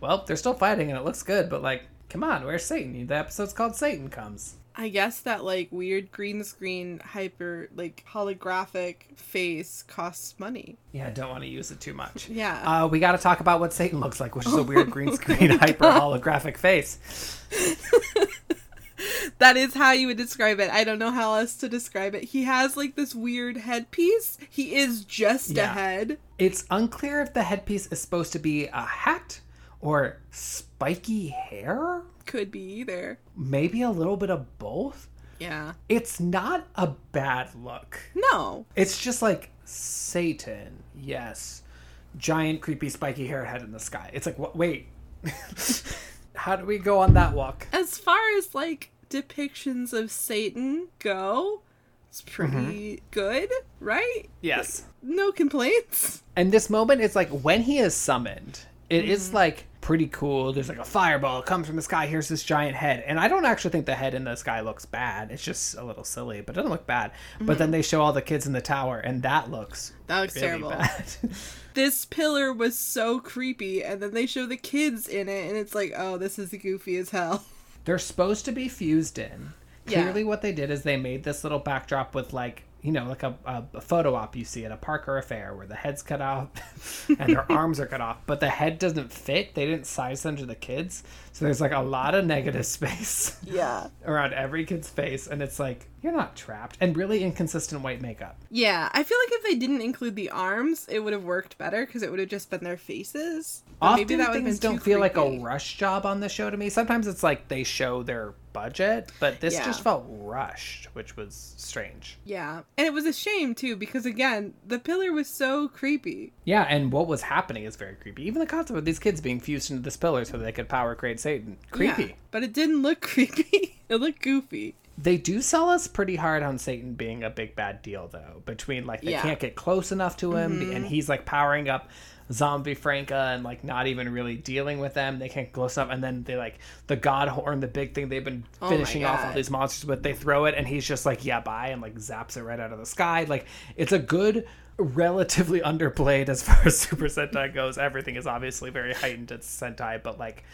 well, they're still fighting and it looks good, but, like, come on, where's Satan? The episode's called Satan Comes. I guess that like weird green screen hyper like holographic face costs money. Yeah, I don't want to use it too much. Yeah. Uh, we got to talk about what Satan looks like, which is a weird green screen hyper holographic face. That is how you would describe it. I don't know how else to describe it. He has like this weird headpiece. He is just a head. It's unclear if the headpiece is supposed to be a hat or spiky hair. Could be either. Maybe a little bit of both. Yeah. It's not a bad look. No. It's just like Satan, yes. Giant, creepy, spiky hair head in the sky. It's like, what? Wait. How do we go on that walk? As far as like depictions of Satan go, it's pretty mm-hmm. good, right? Yes. No complaints. And this moment is like when he is summoned, it is mm-hmm. like pretty cool. There's like a fireball it comes from the sky. Here's this giant head. And I don't actually think the head in the sky looks bad. It's just a little silly, but it doesn't look bad. But then mm-hmm. they show all the kids in the tower, and that looks That looks really terrible. bad. This pillar was so creepy, and then they show the kids in it, and it's like, oh, this is goofy as hell. They're supposed to be fused in. Yeah. Clearly, what they did is they made this little backdrop with like you know like a, a, a photo op you see at a park or a fair where the head's cut off and their arms are cut off, but the head doesn't fit. They didn't size them to the kids, so there's like a lot of negative space Yeah. around every kid's face, and it's like you're not trapped and really inconsistent white makeup. Yeah, I feel like if they didn't include the arms, it would have worked better because it would have just been their faces. But Often maybe that things don't feel like a rush job on the show to me. Sometimes it's like they show their budget, but this Yeah. just felt rushed, which was strange. Yeah, and it was a shame too because again, the pillar was so creepy. Yeah, and what was happening is very creepy. Even the concept of these kids being fused into this pillar so they could power create Satan. Creepy. Yeah, but it didn't look creepy. it looked goofy. They do sell us pretty hard on Satan being a big bad deal though. Between like they Yeah. can't get close enough to him and mm-hmm. he's like powering up zombie Franke and like not even really dealing with them. They can't close up, and then they like the god horn, the big thing they've been oh my finishing off all these monsters with, they throw it and he's just like, yeah, bye and like zaps it right out of the sky. Like it's a good relatively underplayed as far as Super Sentai goes. Everything is obviously very heightened at Sentai, but like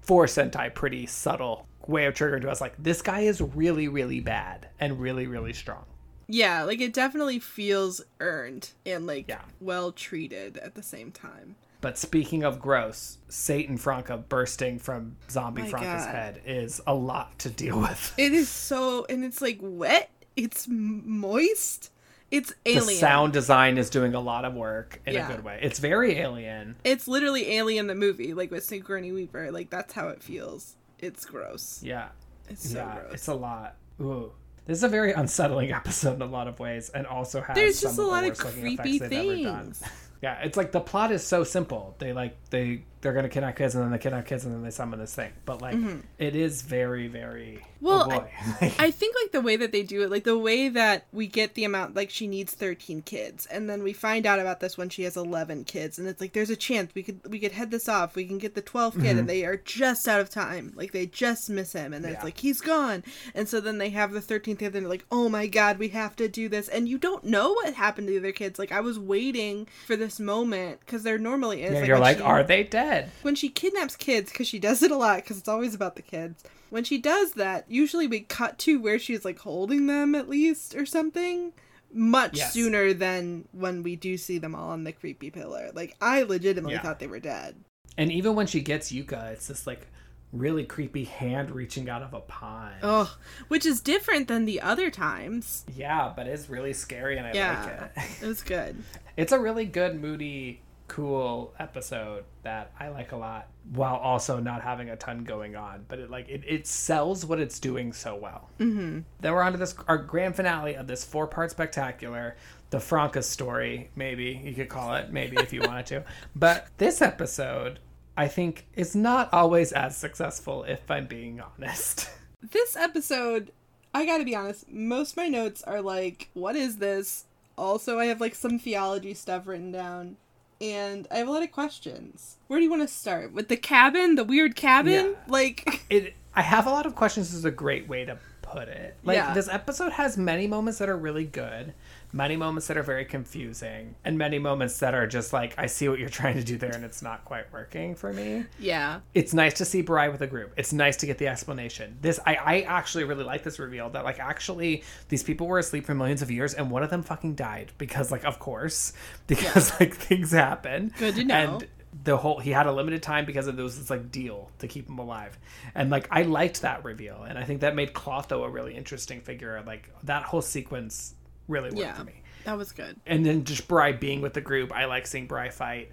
for Sentai, pretty subtle way of triggering to us. Like this guy is really, really bad and really, really strong. Yeah, like it definitely feels earned and like Yeah. well treated at the same time. But speaking of gross, Satan Franke bursting from Zombie My Franke's God. head is a lot to deal with. It is so, and it's like wet. It's moist. It's alien. The sound design is doing a lot of work in Yeah. a good way. It's very alien. It's literally Alien the movie, like with Sigourney Weaver. Like that's how it feels. It's gross. Yeah. It's so yeah. gross. It's a lot. Ooh. This is a very unsettling episode in a lot of ways and also has There's some just a lot of creepy effects ever done. things. Yeah, it's like the plot is so simple. They like they they're gonna kidnap kids and then they kidnap kids and then they summon this thing. But like it is very very Mm-hmm. Well, oh boy. I think like the way that they do it, like the way that we get the amount, like she needs thirteen kids, and then we find out about this when she has eleven kids, and it's like there's a chance we could we could head this off, we can get the twelfth kid, and they are just out of time, like they just miss him, and then it's like he's gone and so then they have the thirteenth kid, and they're like, oh my god, we have to do this, and you don't know what happened to the other kids. Like I was waiting for this moment because there normally is. yeah, like, you're like, she- are they dead? When she kidnaps kids because she does it a lot because it's always about the kids when she does that usually we cut to where she's like holding them at least or something much Yes. sooner than when we do see them all on the creepy pillar like i legitimately Yeah. thought they were dead And even when she gets Yuka, it's this like really creepy hand reaching out of a pond. oh which is different than the other times Yeah, but it's really scary and I yeah like it. it was good It's a really good, moody, cool episode that I like a lot, while also not having a ton going on. But it like it, it sells what it's doing so well. Mm-hmm. Then we're on to this our grand finale of this four part spectacular, the Franke story. Maybe you could call it, maybe if you wanted to. But this episode. I think is not always as successful, if I'm being honest. This episode, I gotta be honest, most of my notes are like, what is this? Also, I have like some theology stuff written down. And I have a lot of questions. Where do you want to start? With the cabin? The weird cabin? Yeah. Like, It I have a lot of questions is a great way to put it. Like Yeah. this episode has many moments that are really good, many moments that are very confusing, and many moments that are just like I see what you're trying to do there and it's not quite working for me. yeah. It's nice to see Burai with a group. It's nice to get the explanation. This I, I actually really like this reveal that like actually these people were asleep for millions of years and one of them fucking died because like of course because like things happen. Good to know. And the whole he had a limited time because of those this like deal to keep him alive and like i liked that reveal and i think that made clotho a really interesting figure like that whole sequence really worked Yeah. for me That was good. and then just Burai being with the group, I like seeing Burai fight.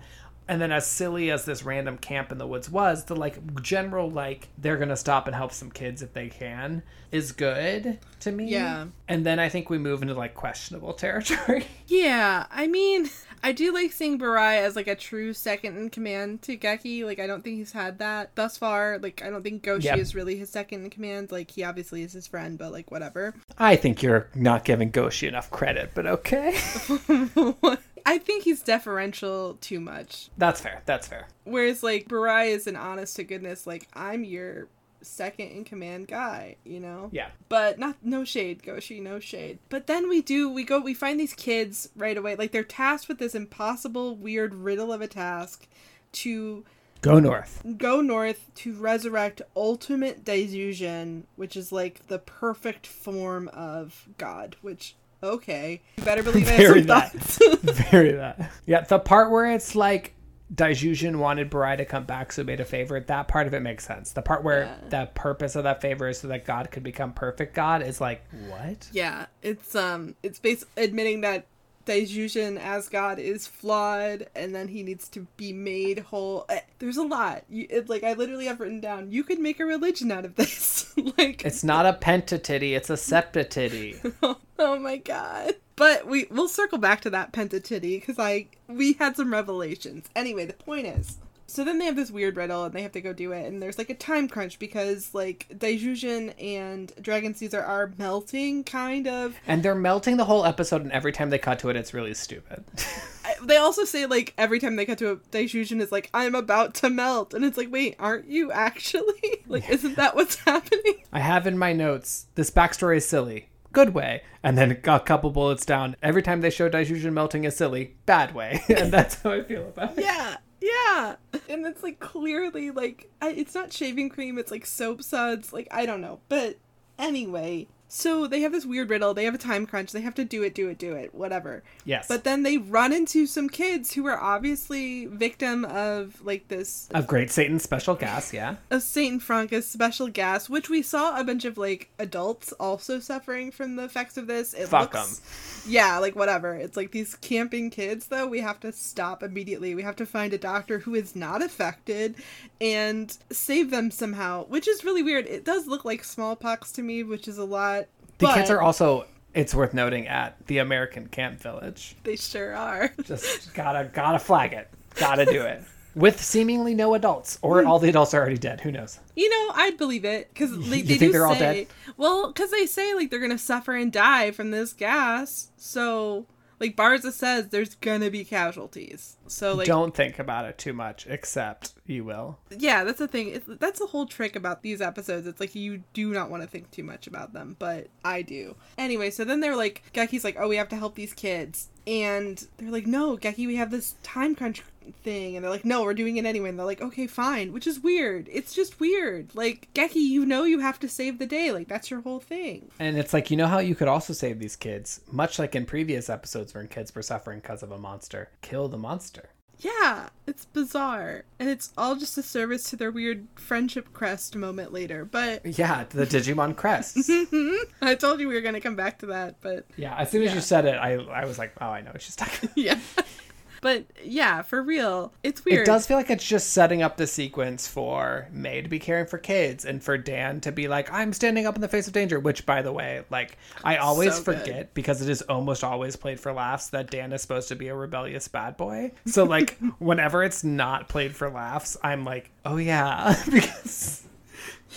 And then as silly as this random camp in the woods was, the like general like they're gonna stop and help some kids if they can is good to me. Yeah. And then I think we move into like questionable territory. Yeah, I mean, I do like seeing Burai as like a true second in command to Geki. Like, I don't think he's had that thus far. Like, I don't think Goshi Yeah. is really his second in command. Like, he obviously is his friend, but like, whatever. I think you're not giving Goshi enough credit, but okay. I think he's deferential too much. That's fair. That's fair. Whereas, like, Burai is an honest to goodness, like, I'm your second in command guy, you know? Yeah. But not no shade, Goshi, no shade. But then we do we go we find these kids right away. Like they're tasked with this impossible, weird riddle of a task to Go north. go north to resurrect ultimate Daijujin, which is like the perfect form of God, which okay. You better believe I have Very some that. thoughts. Very that. Yeah, the part where it's like Daijujin wanted Burai to come back, so made a favor. That part of it makes sense. The part where Yeah. the purpose of that favor is so that God could become perfect God is like what? yeah, it's um it's based admitting that Daijujin as God is flawed and then he needs to be made whole. Eh, There's a lot. You, it, like I literally have written down, you could make a religion out of this. like It's not a pentatitty, it's a septatitty. oh Oh my god. But we we'll circle back to that pentatitty because I we had some revelations. Anyway, the point is. So then they have this weird riddle and they have to go do it and there's like a time crunch because like Daijujin and Dragon Caesar are melting kind of. and they're melting the whole episode, and every time they cut to it, it's really stupid. They also say like every time they cut to a Daijujin is like I'm about to melt and it's like wait, aren't you actually? like isn't that what's happening? I have in my notes this backstory is silly. Good way. And then a couple bullets down. Every time they show Daijujin melting is silly. Bad way. and that's how I feel about it. Yeah, yeah. And it's like clearly like it's not shaving cream, it's like soap suds. Like I don't know, but anyway. So they have this weird riddle. They have a time crunch. They have to do it, do it, do it, whatever. Yes. But then they run into some kids who are obviously victim of like this of Great Satan special gas, yeah. of Satan Franke's special gas, which we saw a bunch of like adults also suffering from the effects of this. It Fuck looks- Yeah, like whatever. It's like these camping kids though. We have to stop immediately. We have to find a doctor who is not affected and save them somehow, which is really weird. It does look like smallpox to me, which is a lot. The but kids are also, it's worth noting, at the American Camp Village. They sure are. Just gotta, gotta flag it. Gotta do it. With seemingly no adults. Or all the adults are already dead. Who knows? You know, I'd believe it because they, You they think do they're all say, dead? well, because they say like they're gonna suffer and die from this gas. So, like Barza says, there's gonna be casualties. So, like, Don't think about it too much, except you will. yeah, that's the thing. It's, that's the whole trick about these episodes. It's like you do not want to think too much about them, but I do. Anyway, so then they're like, Geki's like, oh, we have to help these kids. And they're like, no, Geki, we have this time crunch thing. And they're like, no, we're doing it anyway. And they're like, okay, fine, which is weird. It's just weird. Like, Geki, you know you have to save the day. Like, that's your whole thing. And it's like, you know how you could also save these kids? Much like in previous episodes when kids were suffering because of a monster. Kill the monster. Yeah, it's bizarre. And it's all just a service to their weird friendship crest moment later. But Yeah, the Digimon crests. I told you we were going to come back to that, but yeah, as soon as you said it, I, I was like, oh, I know what she's talking yeah. But yeah, for real, it's weird. It does feel like it's just setting up the sequence for May to be caring for kids and for Dan to be like, I'm standing up in the face of danger, which, by the way, like, I always So forget because it is almost always played for laughs that Dan is supposed to be a rebellious bad boy. So, like, whenever it's not played for laughs, I'm like, oh yeah, because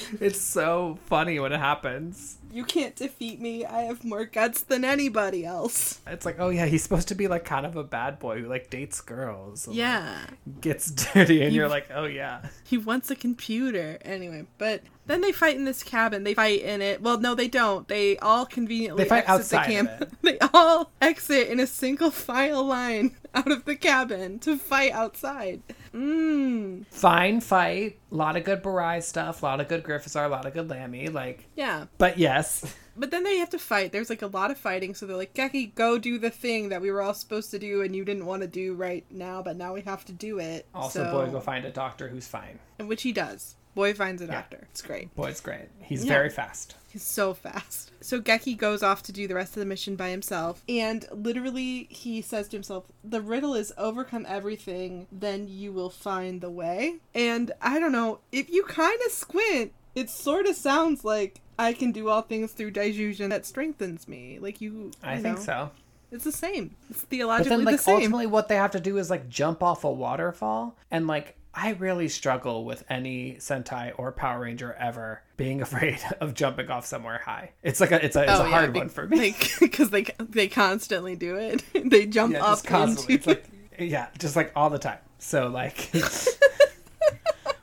it's so funny when it happens. You can't defeat me. I have more guts than anybody else. It's like, oh yeah, he's supposed to be like kind of a bad boy who like dates girls, and, like, Yeah. gets dirty, and you're like, oh yeah. He wants a computer. Anyway, but then they fight in this cabin. They fight in it. Well, no, they don't. They all conveniently They fight exit outside the camp. They all exit in a single file line out of the cabin to fight outside. Mmm. fine fight. A lot of good Burai stuff. A lot of good Grifforzer. A lot of good Lammy. Like, Yeah. but yes, But then they have to fight. There's like a lot of fighting, so they're like, Geki, go do the thing that we were all supposed to do and you didn't want to do right now, but now we have to do it. also so... boy, go find a doctor who's fine. And which he does. Boy finds a doctor. It's great. Boy's great. He's Yeah. very fast. He's so fast. So Geki goes off to do the rest of the mission by himself, and literally he says to himself, "The riddle is overcome everything, then you will find the way." And I don't know if you kind of squint, it sort of sounds like I can do all things through Daijujin that strengthens me. Like you, I you think so. It's the same. It's But theologically then, like, the same. ultimately, what they have to do is like jump off a waterfall, and like. I really struggle with any Sentai or Power Ranger ever being afraid of jumping off somewhere high. It's like a it's a, it's Oh, a yeah, hard be- one for me. because they they constantly do it. they jump yeah, up constantly. into It's like yeah, just like all the time. So like,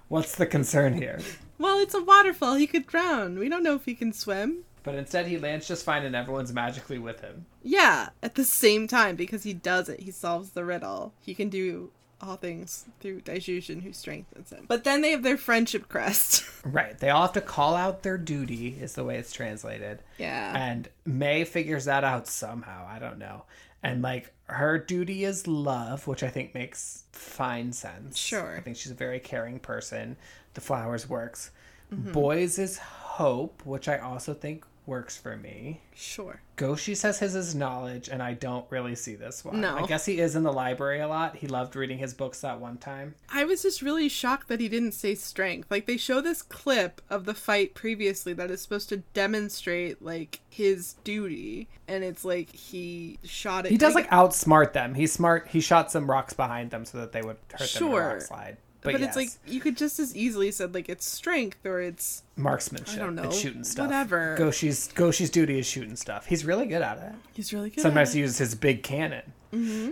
what's the concern here? Well, it's a waterfall. He could drown. We don't know if he can swim. But instead, he lands just fine, and everyone's magically with him. Yeah, at the same time because he does it. He solves the riddle. He can do all things through Daijujin who strengthens him. But then they have their friendship crest. Right. They all have to call out their duty, is the way it's translated. yeah. And May figures that out somehow. I don't know. And like her duty is love, which I think makes fine sense. Sure. I think she's a very caring person. The flowers works. Mm-hmm. Boys is hope, which I also think works for me. Sure. Goshi says his is knowledge, and I don't really see this one. No. I guess he is in the library a lot. He loved reading his books that one time. I was just really shocked that he didn't say strength. Like they show this clip of the fight previously that is supposed to demonstrate like his duty and it's like he shot it He does like outsmart them. He's smart. He shot some rocks behind them so that they would hurt them in a Sure. rock slide. But, But, it's like you could just as easily said like it's strength or it's marksmanship. I don't know, It's shooting stuff. whatever. Goshi's Goshi's duty is shooting stuff. He's really good at it. he's really good. Sometimes he uses his big cannon. Mm-hmm.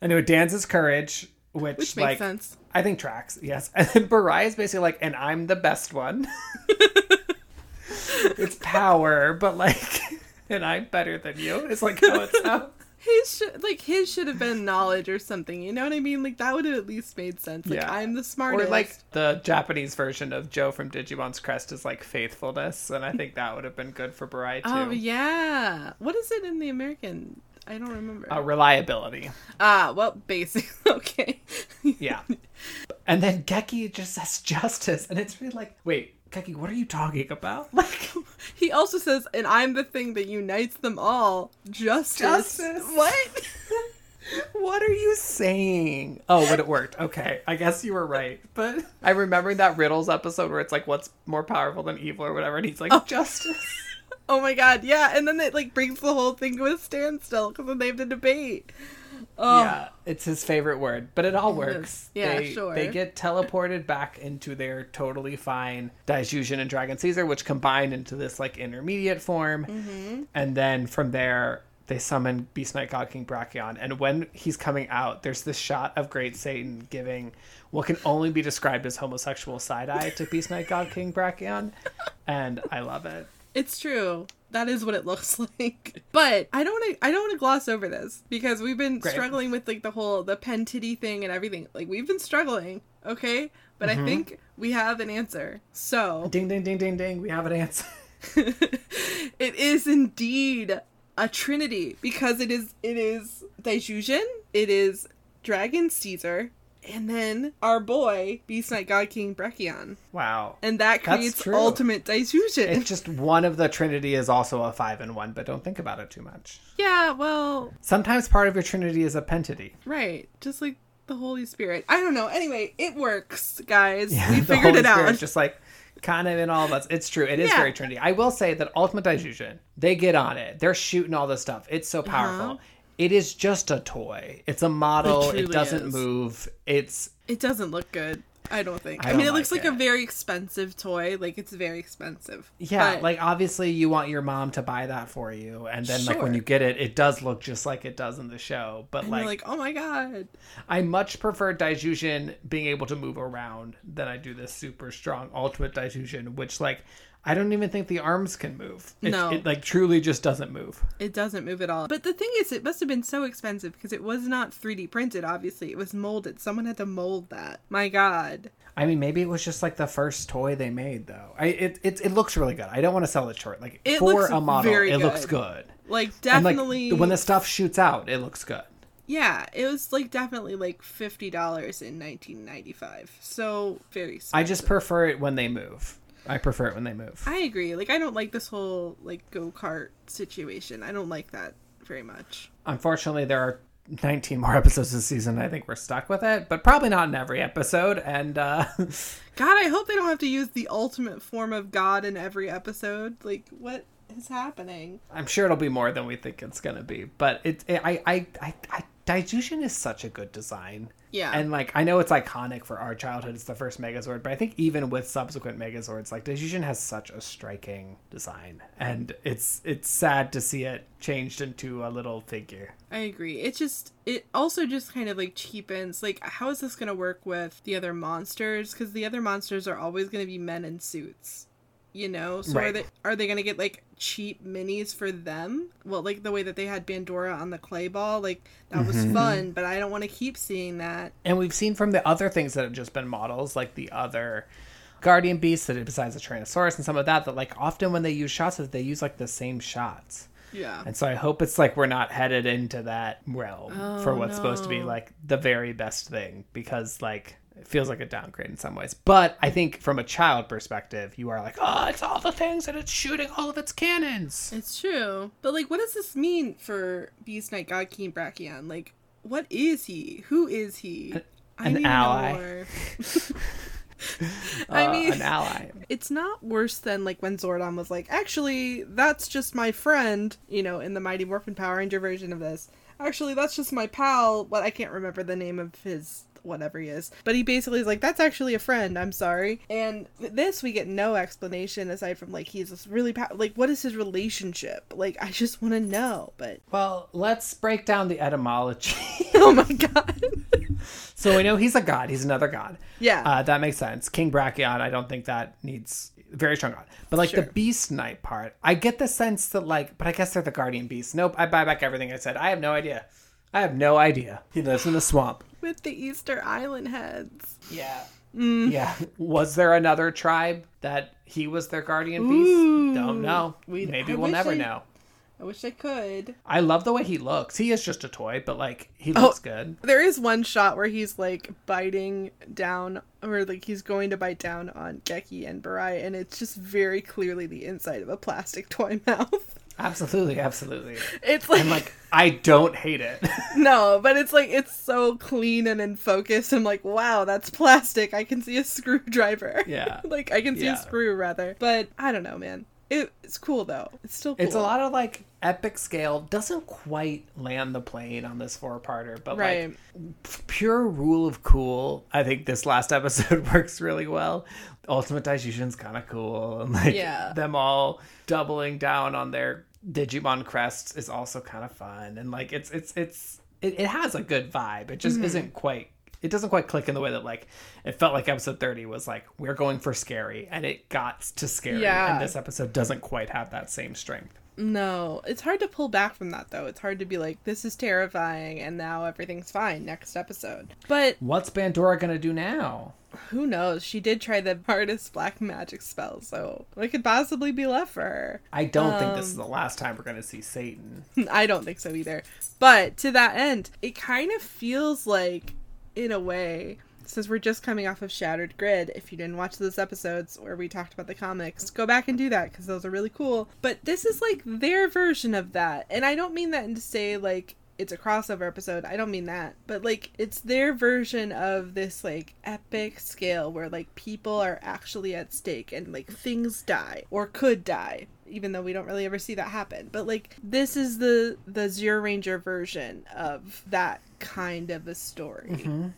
Anyway, Dan's his courage, which, which makes like sense. I think tracks. Yes, and then Burai is basically like, and I'm the best one. it's power, but like, and I'm better than you. It's like how it sounds. His should like his should have been knowledge or something. You know what I mean? Like that would have at least made sense. Like Yeah. I'm the smartest. Or like the Japanese version of Joe from Digimon's Crest is like faithfulness, and I think that would have been good for Burai too. oh yeah. What is it in the American? I don't remember. Uh, reliability. ah, well, basic. okay. Yeah. and then Geki just says justice, and it's really like, wait, Geki, what are you talking about? Like, he also says, "And I'm the thing that unites them all." Justice. Justice. What? what are you saying? Oh, but it worked. Okay, I guess you were right. But I remember that Riddles episode where it's like, what's more powerful than evil or whatever, and he's like, oh. justice. oh my god, yeah. And then it like brings the whole thing to a standstill because then they have to debate. Oh, Yeah, it's his favorite word, but it all works. Yeah, they, sure. They get teleported back into their totally fine Daijujin and Dragon Caesar, which combine into this like intermediate form, Mm-hmm. and then from there they summon Beast Knight God King Brachion. And when he's coming out, there's this shot of Great Satan giving what can only be described as homosexual side eye to Beast Knight God King Brachion, and I love it. It's true. That is what it looks like. But I don't want to. I don't want to gloss over this because we've been Great. struggling with like the whole the pen titty thing and everything. Like we've been struggling. Okay, but I mm-hmm. think we have an answer. So Ding ding ding ding ding. We have an answer. it is indeed a trinity because it is it is Daijujin, it is Dragon Caesar, and then our boy, Beast Knight God King Brachion. Wow. And that That's creates ultimate Daijujin. It's just one of the Trinity is also a five and one, but don't think about it too much. yeah, well, Sometimes part of your Trinity is a pentity. right. Just like the Holy Spirit. I don't know. Anyway, it works, guys. we the figured it out. Spirit's just like kind of in all of us. It's true. It is Yeah. very Trinity. I will say that Ultimate Daijujin, they get on it. They're shooting all this stuff. It's so powerful. Uh-huh. It is just a toy. It's a model. It, truly doesn't is. move. It's It doesn't look good. I don't think. I I, mean, don't it looks like like, a very expensive toy. Like it's very expensive. yeah, But- like obviously you want your mom to buy that for you, and then like when you get it, it does look just like it does in the show. But and like, you're like, oh my god. I much prefer Daijujin being able to move around than I do this super strong Ultimate Daijujin, which like I don't even think the arms can move. It, No. it like truly just doesn't move. It doesn't move at all. But the thing is, it must have been so expensive because it was not 3D printed, obviously. It was molded. Someone had to mold that. My god. I mean, maybe it was just like the first toy they made, though. I it it, it looks really good. I don't want to sell it short. Like It for a model, it looks good. good. Like, And definitely. like when the stuff shoots out, it looks good. Yeah, it was like definitely like $50 in 1995. So, very expensive. I just prefer it when they move. I prefer it when they move. I agree. Like, I don't like this whole like go kart situation. I don't like that very much. Unfortunately, there are 19 more episodes this season. I think we're stuck with it, but probably not in every episode. And uh, God, I hope they don't have to use the ultimate form of God in every episode. Like, what is happening? I'm sure it'll be more than we think it's gonna be. But it, it I, I, I, I, Daijujin is such a good design. Yeah. And like I know it's iconic for our childhood. It's the first Megazord, but I think even with subsequent Megazords, like Daijujin has such a striking design, and it's it's sad to see it changed into a little figure. I agree. It just it also just kind of like cheapens like how is this going to work with the other monsters cuz the other monsters are always going to be men in suits. You know? So are they are they to get like cheap minis for them? Well, like the way that they had Bandora on the clay ball, like that was Mm-hmm. fun, but I don't want to keep seeing that. And we've seen from the other things that have just been models, like the other Guardian beasts that besides the Tyrannosaurus and some of that, that like often when they use shots, that they use like the same shots. Yeah. And so I hope it's like we're not headed into that realm for Oh, what's supposed to be like the very best thing because like it feels like a downgrade in some ways. But I think from a child perspective, you are like, oh, it's all the things and it's shooting all of its cannons. It's true. But like what does this mean for Beast Knight God King Brachion? Like what is he? Who is he? I an need ally. I Uh, mean, an ally. it's not worse than like when Zordon was like, actually, that's just my friend, you know, in the Mighty Morphin Power Ranger version of this. Actually, that's just my pal. What I can't remember the name of his whatever he is. But he basically is like, that's actually a friend. I'm sorry. And this, we get no explanation aside from like he's this really pow- like what is his relationship? Like I just want to know. But Well, let's break down the etymology. oh my god. so we know he's a god. He's another god. yeah. Uh, that makes sense. King Brachion, I don't think that needs very strong god. But like the Beast Knight part, I get the sense that like, but I guess they're the Guardian Beasts. Nope, I buy back everything I said. I have no idea. I have no idea. He lives in the swamp. With the Easter Island heads. Yeah. Mm. Yeah. Was there another tribe that he was their guardian Ooh. beast? Don't know. We- Maybe I we'll never I- know. I wish I could. I love the way he looks. He is just a toy, but like he Oh. looks good. There is one shot where he's like biting down, or like he's going to bite down on Geki and Burai, and it's just very clearly the inside of a plastic toy mouth. Absolutely, absolutely. It's like, And like I don't hate it. no, but it's like it's so clean and in focus. I'm like, wow, that's plastic. I can see a screwdriver. Yeah. like I can see Yeah. a screw rather. But I don't know, man. It, it's cool though. It's still cool. It's a lot of like epic scale. Doesn't quite land the plane on this four parter, but Right. like pure rule of cool. I think this last episode works really well. Ultimate Daijujin's kind of cool, and like Yeah. them all doubling down on their Digimon crests is also kind of fun. And like it's it's it's it, it has a good vibe. It just Mm-hmm. isn't quite. It doesn't quite click in the way that like it felt like episode 30 was like we're going for scary and it got to scary Yeah. and this episode doesn't quite have that same strength. No, it's hard to pull back from that though. It's hard to be like, this is terrifying, and now everything's fine. Next episode. But What's Bandora gonna do now? who knows? She did try the hardest black magic spell, so what could possibly be left for her? I don't think this is Um, the last time we're gonna see Satan. I don't think so either. But to that end, it kind of feels like in a way. Since we're just coming off of Shattered Grid, if you didn't watch those episodes where we talked about the comics, go back and do that because those are really cool. But this is like their version of that. And I don't mean that to say like it's a crossover episode. I don't mean that. But like it's their version of this like epic scale where like people are actually at stake and like things die or could die even though we don't really ever see that happen. But like this is the the Zyuranger version of that kind of a story. Mm-hmm.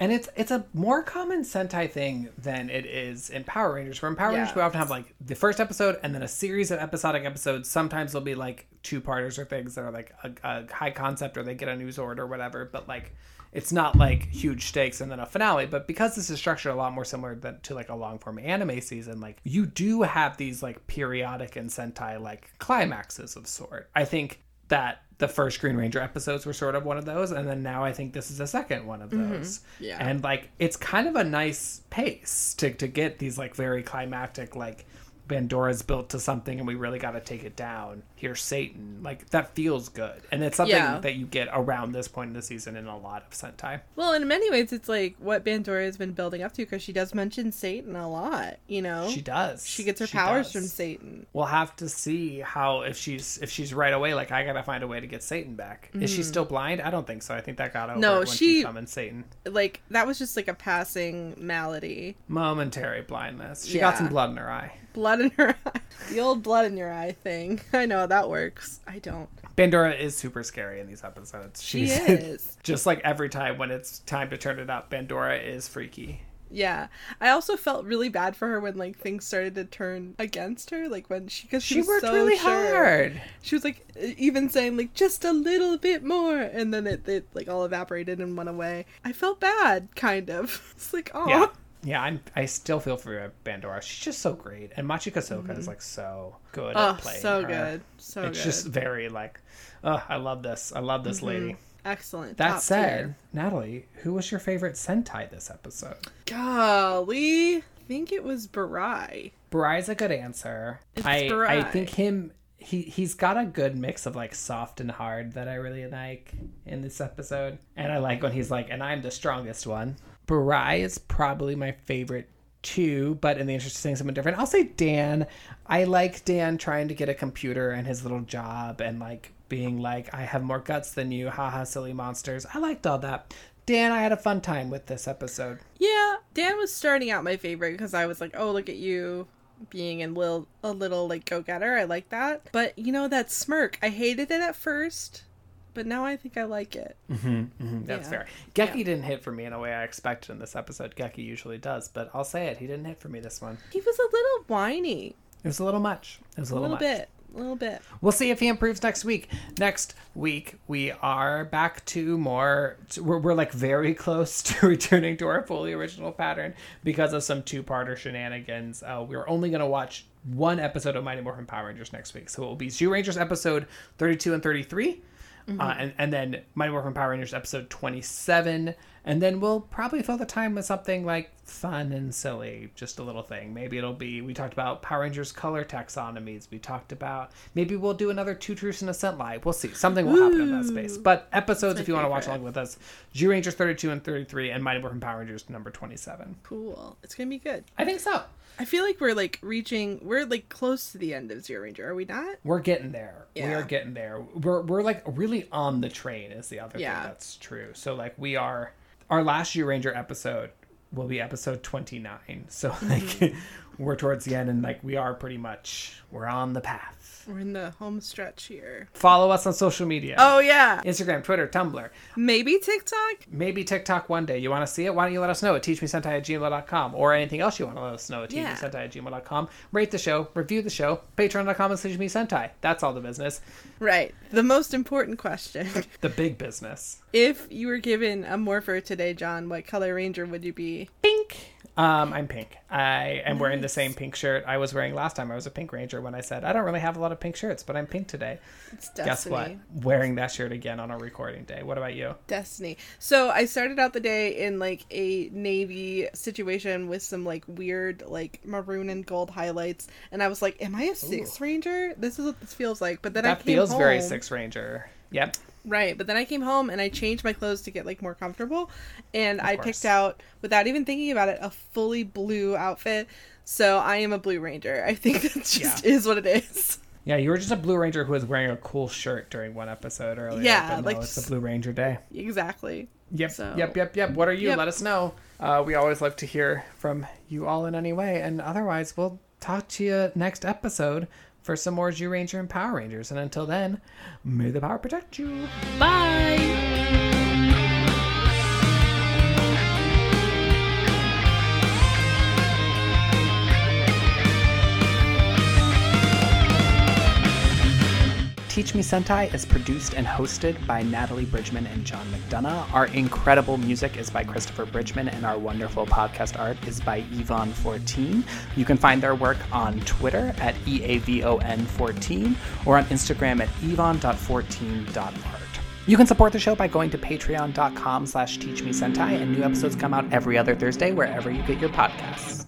And it's it's a more common Sentai thing than it is in Power Rangers. Where in Power Yeah. Rangers we often have like the first episode and then a series of episodic episodes. Sometimes they'll be like two parters or things that are like a, a high concept or they get a new Zord or whatever. But like it's not like huge stakes and then a finale. But because this is structured a lot more similar than, to like a long form anime season, like you do have these like periodic and Sentai like climaxes of sort. I think that the first Green Ranger episodes were sort of one of those, and then now I think this is the second one of mm-hmm. those. Yeah. And like it's kind of a nice pace to to get these like very climactic like Bandora's built to something and we really got to take it down. Here's Satan. Like that feels good. And it's something Yeah. that you get around this point in the season in a lot of Sentai. Well, in many ways, it's like what Bandora has been building up to because she does mention Satan a lot. You know, She does. She gets her powers does. from Satan. We'll have to see how if she's if she's right away like I got to find a way to get Satan back. Is she still blind? I don't think so. I think that got over Mm. No, she- she summoned Satan. Like that was just like a passing malady. Momentary blindness. She got some blood in her eye. Blood in her eye. The old blood in your eye thing. I know that works. I don't. Bandora is super scary in these episodes. She is. just like every time when it's time to turn it up, Bandora is freaky. Yeah. I also felt really bad for her when like things started to turn against her. Like when she because she, She worked so really sure. hard. She was like even saying like just a little bit more, and then it, it like all evaporated and went away. I felt bad, kind of. It's like oh Yeah. Yeah, I'm. I still feel for Bandora. She's just so great, and Machiko Soga is mm-hmm. like so good oh at playing so her. good, so good. it's good. just very like, oh, I love this. I love this mm-hmm. lady. excellent. That Top said, tier. Natalie, who was your favorite Sentai this episode? golly, I think it was Burai. Burai's a good answer. It's I I think him he he's got a good mix of like soft and hard that I really like in this episode. And I like when he's like, and I'm the strongest one. Burai is probably my favorite too, but in the interest of saying something different, I'll say Dan. I like Dan trying to get a computer and his little job and like being like, I have more guts than you, haha, silly monsters. I liked all that. Dan, I had a fun time with this episode. Yeah, Dan was starting out my favorite because I was like, oh, look at you being a little, a little like go getter. I like that. But you know that smirk, I hated it at first, but now I think I like it. Mm-hmm, That's Yeah. fair. Geki didn't hit for me in a way I expected in this episode. Geki usually does, but I'll say it. He didn't hit for me this one. He was a little whiny, It was a little much. It was a a little, little much. bit, a little bit. We'll see if he improves next week. Next week, we are back to more. We're, we're like very close to returning to our fully original pattern because of some two parter shenanigans. Uh, we're only going to watch one episode of Mighty Morphin Power Rangers next week. So it will be Zyurangers episode 32 and 33. Uh, and, and then Mighty Morphin Power Rangers episode 27. And then we'll probably fill the time with something like fun and silly, just a little thing. Maybe it'll be, we talked about Power Rangers color taxonomies. We talked about, maybe we'll do another Two Truths and a Scent Live. We'll see. Something will happen in that space. But episodes, if you want to watch along with us, Zyurangers 32 and 33 and Mighty Morphin Power Rangers number 27. Cool. It's gonna be good. I think so. I feel like we're like reaching. We're like close to the end of Zyuranger. Are we not? We're getting there. We are getting there. We're we're like really on the train is the other Yeah. thing that's true. So like we are our last Zyuranger episode will be episode 29. So Mm-hmm. like we're towards the end and like we are pretty much we're on the path. We're in the home stretch here. Follow us on social media. Oh yeah, Instagram, Twitter, Tumblr, maybe TikTok. maybe TikTok one day. You want to see it? Why don't you let us know at teachmesentai at gmail.com or anything else you want to let us know at Yeah. teachmesentai at gmail.com. Rate the show, review the show, patreon.com and teach me sentai. That's all the business. Right. The most important question: The big business. If you were given a morpher today, John, what color ranger would you be? Pink. Um, I'm pink. I am wearing the same pink shirt I was wearing last time. I was a pink ranger when I said I don't really have a lot of pink shirts, but I'm pink today. It's Destiny. Guess what? Wearing that shirt again on a recording day. What about you? Destiny. So I started out the day in like a navy situation with some like weird like maroon and gold highlights, and I was like, "Am I a sixth ranger? This is what this feels like." But then I that came feels very six ranger. Yep. Right, but then I came home and I changed my clothes to get like more comfortable, and I course. picked out without even thinking about it a fully blue outfit. So I am a Blue Ranger. I think that just Yeah. is what it is. Yeah, you were just a Blue Ranger who was wearing a cool shirt during one episode earlier. Yeah, no, like it's a Blue Ranger day. Exactly. Yep, So- yep, yep, yep. What are you? Yep. Let us know. Uh, we always love to hear from you all in any way. And otherwise, we'll talk to you next episode for some more Zyuranger and Power Rangers. And until then, may the power protect you. Bye. Teach Me Sentai is produced and hosted by Natalie Bridgmon and John McDonough. Our incredible music is by Christopher Bridgmon, and our wonderful podcast art is by Eavon14. You can find their work on Twitter at E EAVON14 or on Instagram at yvonne.14.art. You can support the show by going to patreon.com slash teachmesentai, and new episodes come out every other Thursday wherever you get your podcasts.